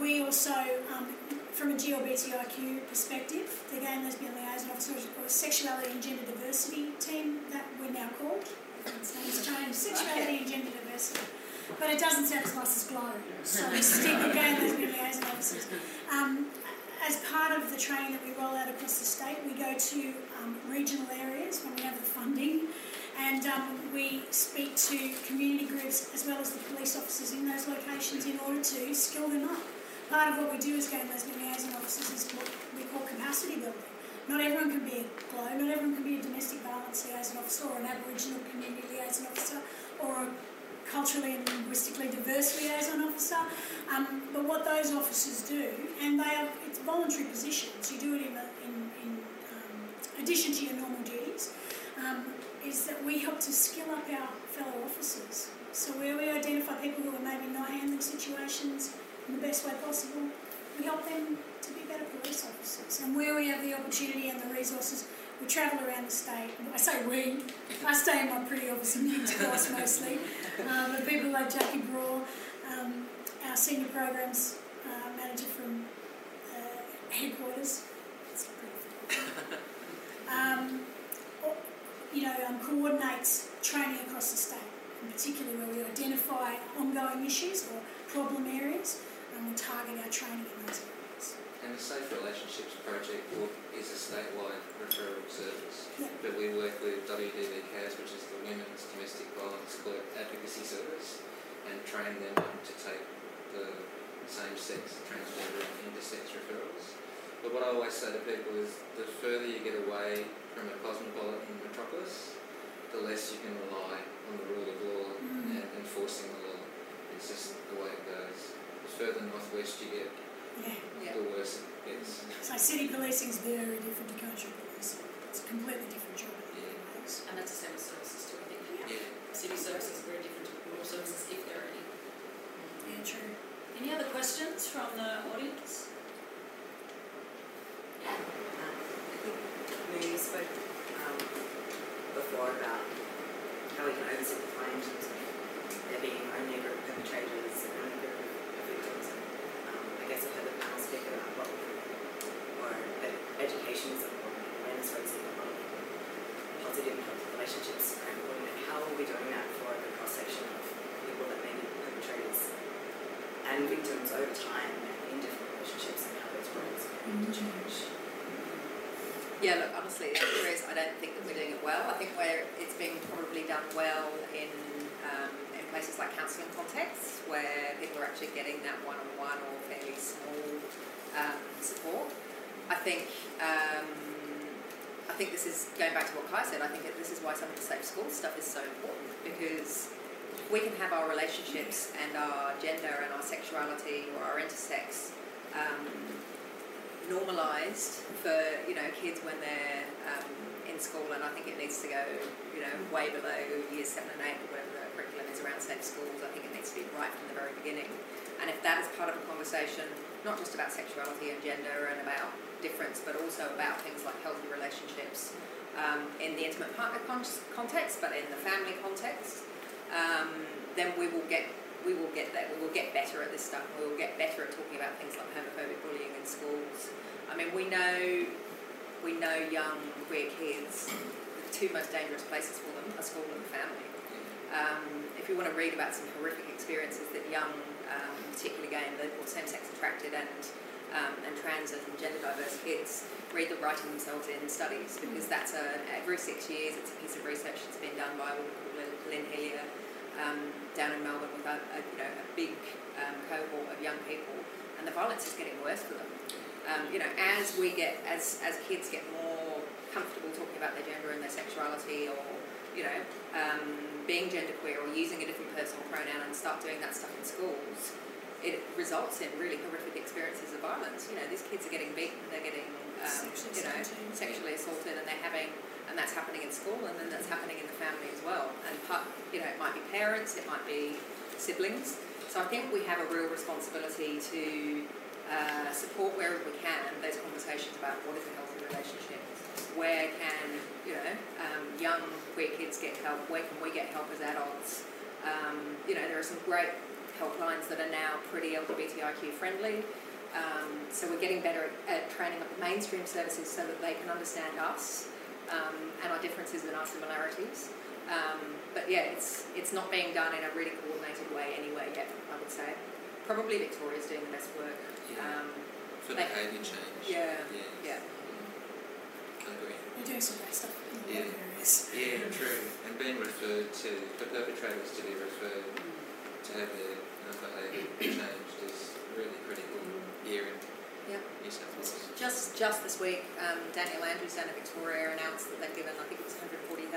We also, um, from a GLBTIQ perspective, the Gay and Lesbian Liaison Officer a sexuality and gender diversity team that we're now called. Its changed, sexuality and gender diversity. But it doesn't sound as nice as GLOW, so we stick with Gay and Lesbian Liaison Officers. Um, as part of the training that we roll out across the state, we go to um, regional areas when we have the funding and um, we speak to community groups as well as the police officers in those locations in order to skill them up. Part of what we do as gay and lesbian liaison officers is what we call capacity building. Not everyone can be a GLOW, not everyone can be a domestic violence liaison officer or an Aboriginal community liaison officer or a culturally and linguistically diverse liaison officer. Um, but what those officers do, and they are, it's voluntary positions, you do it in, um, addition to your normal duties, um, is that we help to skill up our fellow officers. So where we identify people who are maybe not handling situations in the best way possible, we help them to be better police officers. And where we have the opportunity and the resources, we travel around the state. I say we, I stay in my pretty obviously neat class mostly. Um, but people like Jackie Braw, um, our senior programs uh, manager from uh, headquarters. Um, you know, um, coordinates training across the state, in particular where we identify ongoing issues or problem areas, and we target our training in those areas. And the Safe Relationships Project is a statewide referral service, Yeah. but we work with WDV CAS, which is the Women's Domestic Violence Court Advocacy Service, and train them to take the same-sex, transgender and intersex referrals. But what I always say to people is the further you get away from a cosmopolitan metropolis, the less you can rely on the rule of law Mm. and enforcing the law. It's just the way it goes. The further northwest you get, Yeah. Yeah. the worse it gets. So city policing is very different to country policing. It's a completely different job in many ways. And that's the same with services too, I think. Yeah. City services are very different to rural services, if there are any. Yeah, true. Any other questions from the audience? Um, I think you spoke um, before about how we can oversimplify in there being only group perpetrators and only group victims. Um, I guess I've heard the panel speak about what we can, or that education is important, awareness raising, about positive healthy relationships are important, and how are we doing that for the cross section of people that may be perpetrators and victims over time in different relationships and how those roles can change. Yeah, look, honestly, the answer is I don't think that we're doing it well. I think where it's being probably done well in um, in counselling contexts where people are actually getting that one-on-one or fairly small um, support. I think um, I think this is going back to what Kai said. I think this is why some of the safe school stuff is so important because we can have our relationships and our gender and our sexuality or our intersex um, normalised for you know kids when they're um, in school, and I think it needs to go you know way below years seven and eight or whatever the curriculum is around safe schools. I think it needs to be right from the very beginning, and if that is part of a conversation, not just about sexuality and gender and about difference, but also about things like healthy relationships um, in the intimate partner con- context, but in the family context, um, then we will get we will get there. We will get better at this stuff. We will get better at talking about things like homophobic bullying in schools. I mean, we know we know young queer kids. The two most dangerous places for them are school and family. Um, if you want to read about some horrific experiences that young, um, particularly gay and same-sex attracted and um, and trans and gender diverse kids, read the writing themselves in studies because that's a every six years it's a piece of research that's been done by a woman called Lynne Hillier um, down in Melbourne with a, a you know a big um, cohort of young people, and the violence is getting worse for them. Um, you know, as we get as as kids get more comfortable talking about their gender and their sexuality, or you know, um, being genderqueer or using a different personal pronoun and start doing that stuff in schools, it results in really horrific experiences of violence. You know, these kids are getting beaten, they're getting um, you know sexually assaulted, and they're having and that's happening in school, and then that's happening in the family as well. And you know, it might be parents, it might be siblings. So I think we have a real responsibility to uh, support wherever we can those conversations about what is a healthy relationship, where can you know um, young queer kids get help, where can we get help as adults. Um, you know, there are some great helplines that are now pretty LGBTIQ friendly. Um, so we're getting better at, at training up the mainstream services so that they can understand us um, and our differences and our similarities. Um, but yeah, it's it's not being done in a really coordinated way anyway yet. I would say probably Victoria's doing the best work. Yeah. Um, For Like- behaviour change. yeah, Yeah. yeah. I agree. We're doing some great stuff in Yeah. of areas. Yeah, true. And being referred to, for perpetrators to be referred to have their behaviour changed is really critical here in Yep. New South Wales. Just just this week, um, Daniel Andrews down at Victoria announced that they've given, I think it was $140,000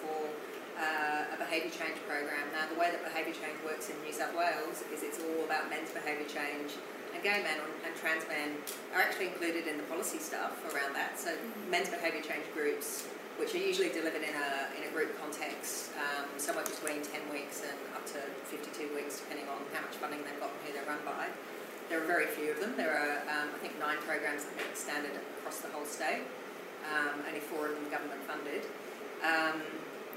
for uh, a behaviour change program. Now, the way that behaviour change works in New South Wales is it's all about men's behaviour change, and gay men and, trans men are actually included in the policy stuff around that. So, men's behaviour change groups, which are usually delivered in a in a group context, um, somewhere between 10 weeks and up to 52 weeks, depending on how much funding they've got and who they're run by. There are very few of them. There are, um, I think, nine programs that the standard across the whole state. Um, only four of them government funded. Um,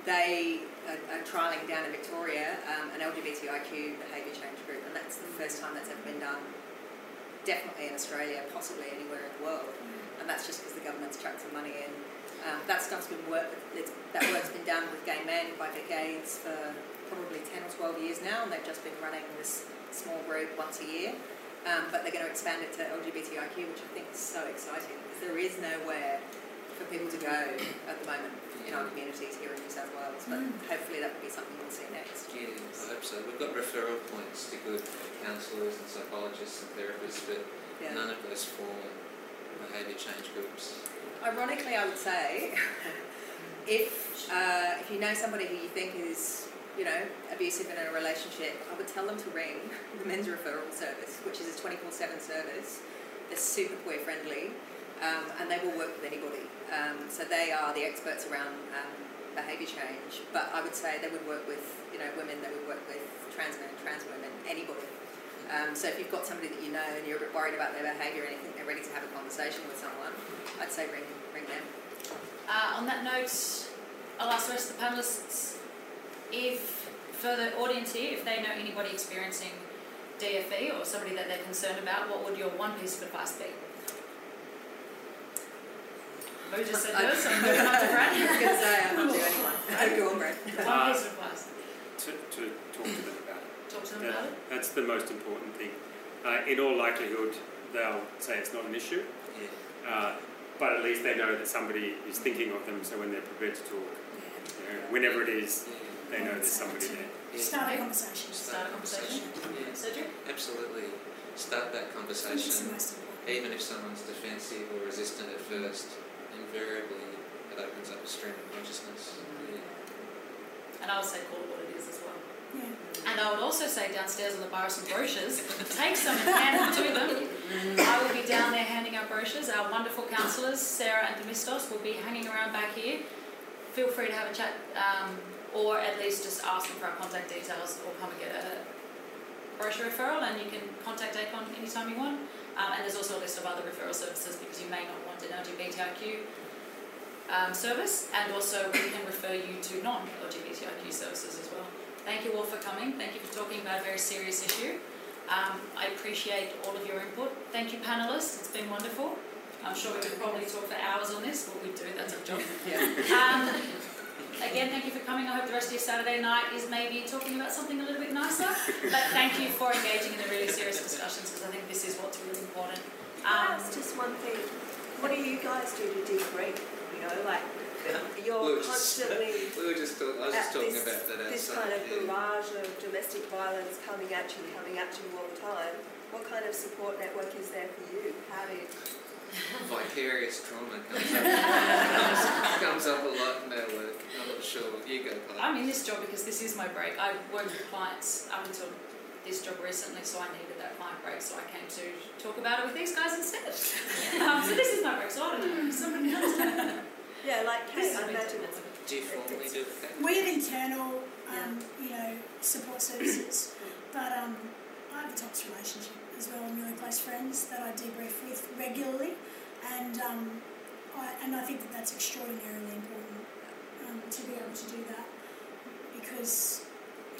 they are, are trialling down in Victoria um, an LGBTIQ behaviour change group, and that's the first time that's ever been done. Definitely in Australia, possibly anywhere in the world, and that's just because the government's chucked some money in. Um, that stuff's been work, that work's been done with gay men by AIDS for probably ten or twelve years now, and they've just been running this small group once a year. Um, but they're going to expand it to LGBTIQ, which I think is so exciting because there is nowhere for people to go at the moment in our communities here in New South Wales. But hopefully that will be something we'll see next. Yeah, I hope so. We've got referral points to good counsellors and psychologists and therapists, but Yeah. none of those form behaviour change groups. Ironically, I would say, if uh, if you know somebody who you think is you know abusive in a relationship, I would tell them to ring the men's referral service, which is a twenty four seven service. They're super queer friendly, um, and they will work with anybody. Um, so they are the experts around um, behaviour change. But I would say they would work with you know women. They would work with trans men, trans women, anybody. Um, so if you've got somebody that you know and you're a bit worried about their behaviour and you think they're ready to have a conversation with someone, I'd say ring ring them. Uh, on that note, I'll ask the rest of the panelists if, for the audience here, if they know anybody experiencing DFE or somebody that they're concerned about, what would your one piece of advice be? Lou just said yours, so I'm moving on to I was going to say I'm not do anyone. Oh, go on, Brad. One piece of advice. To, to talk to them about it. Talk to them That- about it. That's the most important thing. Uh, in all likelihood, they'll say it's not an issue, Yeah. uh, but at least they know that somebody is thinking of them. So when they're prepared to talk, you know, whenever it is, Yeah. They know there's somebody there. Yeah. Start a conversation. Start a conversation. Yeah. Cedric? Absolutely. Start that I think it's the conversation. Even if someone's defensive or resistant at first, invariably it opens up a stream of consciousness. Yeah. And I would say call it what it is as well. Yeah. And I would also say downstairs on the bar are some brochures. Take some and hand them to them. I will be down there handing out brochures. Our wonderful counsellors, Sarah and Demistos, will be hanging around back here. Feel free to have a chat um, or at least just ask them for our contact details or come and get a brochure referral and you can contact ACON anytime you want. Um, and there's also a list of other referral services because you may not want an LGBTIQ um, service and also we can refer you to non-LGBTIQ services as well. Thank you all for coming. Thank you for talking about a very serious issue. Um, I appreciate all of your input. Thank you, panelists. It's been wonderful. I'm sure we could probably talk for hours on this. but we do, that's our job. Yeah. Again, thank you for coming. I hope the rest of your Saturday night is maybe talking about something a little bit nicer. But thank you for engaging in the really serious discussions because I think this is what's really important. Um, ask just one thing? What do you guys do to debrief? You know, like you're We were just- constantly We were just talking, I was just at talking this, about that outside. this kind of yeah. barrage of domestic violence coming at you, coming at you all the time. What kind of support network is there for you? How do you, Vicarious trauma comes up, comes, comes up a lot in our work. I'm not sure. You go, Claire. I'm in this job because this is my break. I worked with clients up until this job recently, so I needed that client break, so I came to talk about it with these guys instead. um, so this is my break, so I don't know. Somebody else. yeah, like This Kate, is I me imagine too. Do you formally do that? We have internal, um, you know, support services, but um, I have a tops relationship as well, and really close friends that I debrief with regularly, and um, I, and I think that that's extraordinarily important um, to be able to do that because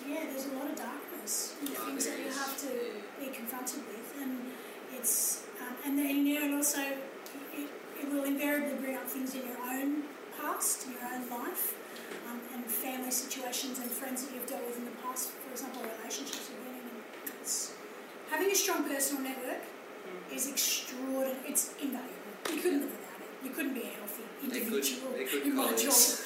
yeah, there's a lot of darkness and Oh, things that you have to be confronted with, and it's um, and then yeah, and also it, it will invariably bring up things in your own past, in your own life, um, and family situations and friends that you've dealt with in the past. For example, relationships you've been in. It's, having a strong personal network is extraordinary. It's invaluable. You couldn't live without it. You couldn't be a healthy They're individual they're good in my job. colleagues.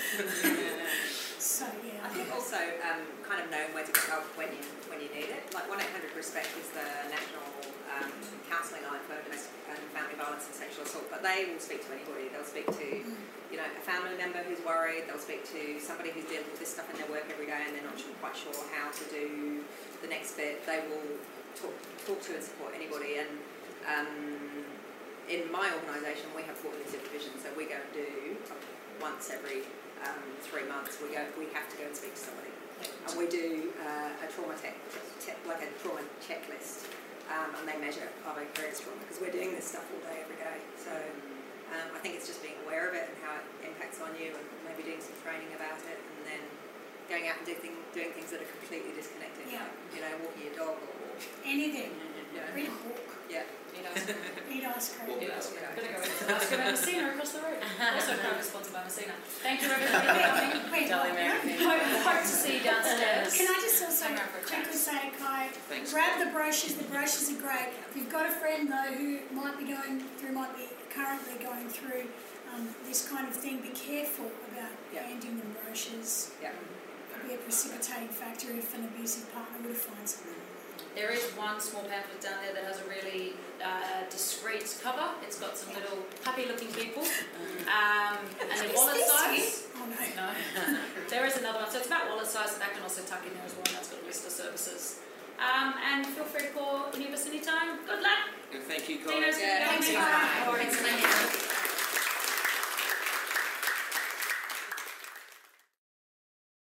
So yeah, I think also um, kind of knowing where to go when you when you need it. Like one eight hundred respect is the national um, counselling line for domestic and family violence and sexual assault, but they will speak to anybody. They'll speak to you know a family member who's worried. They'll speak to somebody who's dealing with this stuff in their work every day and they're not quite sure how to do the next bit. They will talk talk to and support anybody and. Um, in my organisation, we have 14 supervisions that we go and do once every um, three months. We go, we have to go and speak to somebody, and we do uh, a trauma tech, te- like a trauma checklist, um, and they measure our vicarious trauma because we're doing this stuff all day, every day. So um, I think it's just being aware of it and how it impacts on you, and maybe doing some training about it, and then going out and do thing, doing things that are completely disconnected. Yeah. Like, you know, walking your dog or, Anything. you Read a book. yeah. Eat ice cream. Eat ice cream. Eat ice cream. Gonna go with ice cream at Messina across the road. Also proudly sponsored by Messina. Thank you everybody for coming. Wait? Mary. Hope, to see you downstairs. Can I just also Hang around for quickly say, Kai, Thanks. grab the brochures, the brochures are great. If you've got a friend though who might be going through, might be currently going through um, this kind of thing, be careful about Yeah. handing them brochures. Yeah. Could be a precipitating factor if an abusive partner would have found something. There is one small pamphlet down there that has a really uh, discreet cover. It's got some little happy-looking people, um, and Is they're wallet size. Oh no. No, there is another one. So it's about wallet size. That can also tuck in there as well. And that's got a list of services. Um, and feel free to call any of us anytime. Good luck. And thank you, Dino's guys. gonna go Thanks, and- Kai. Thanks, Linda.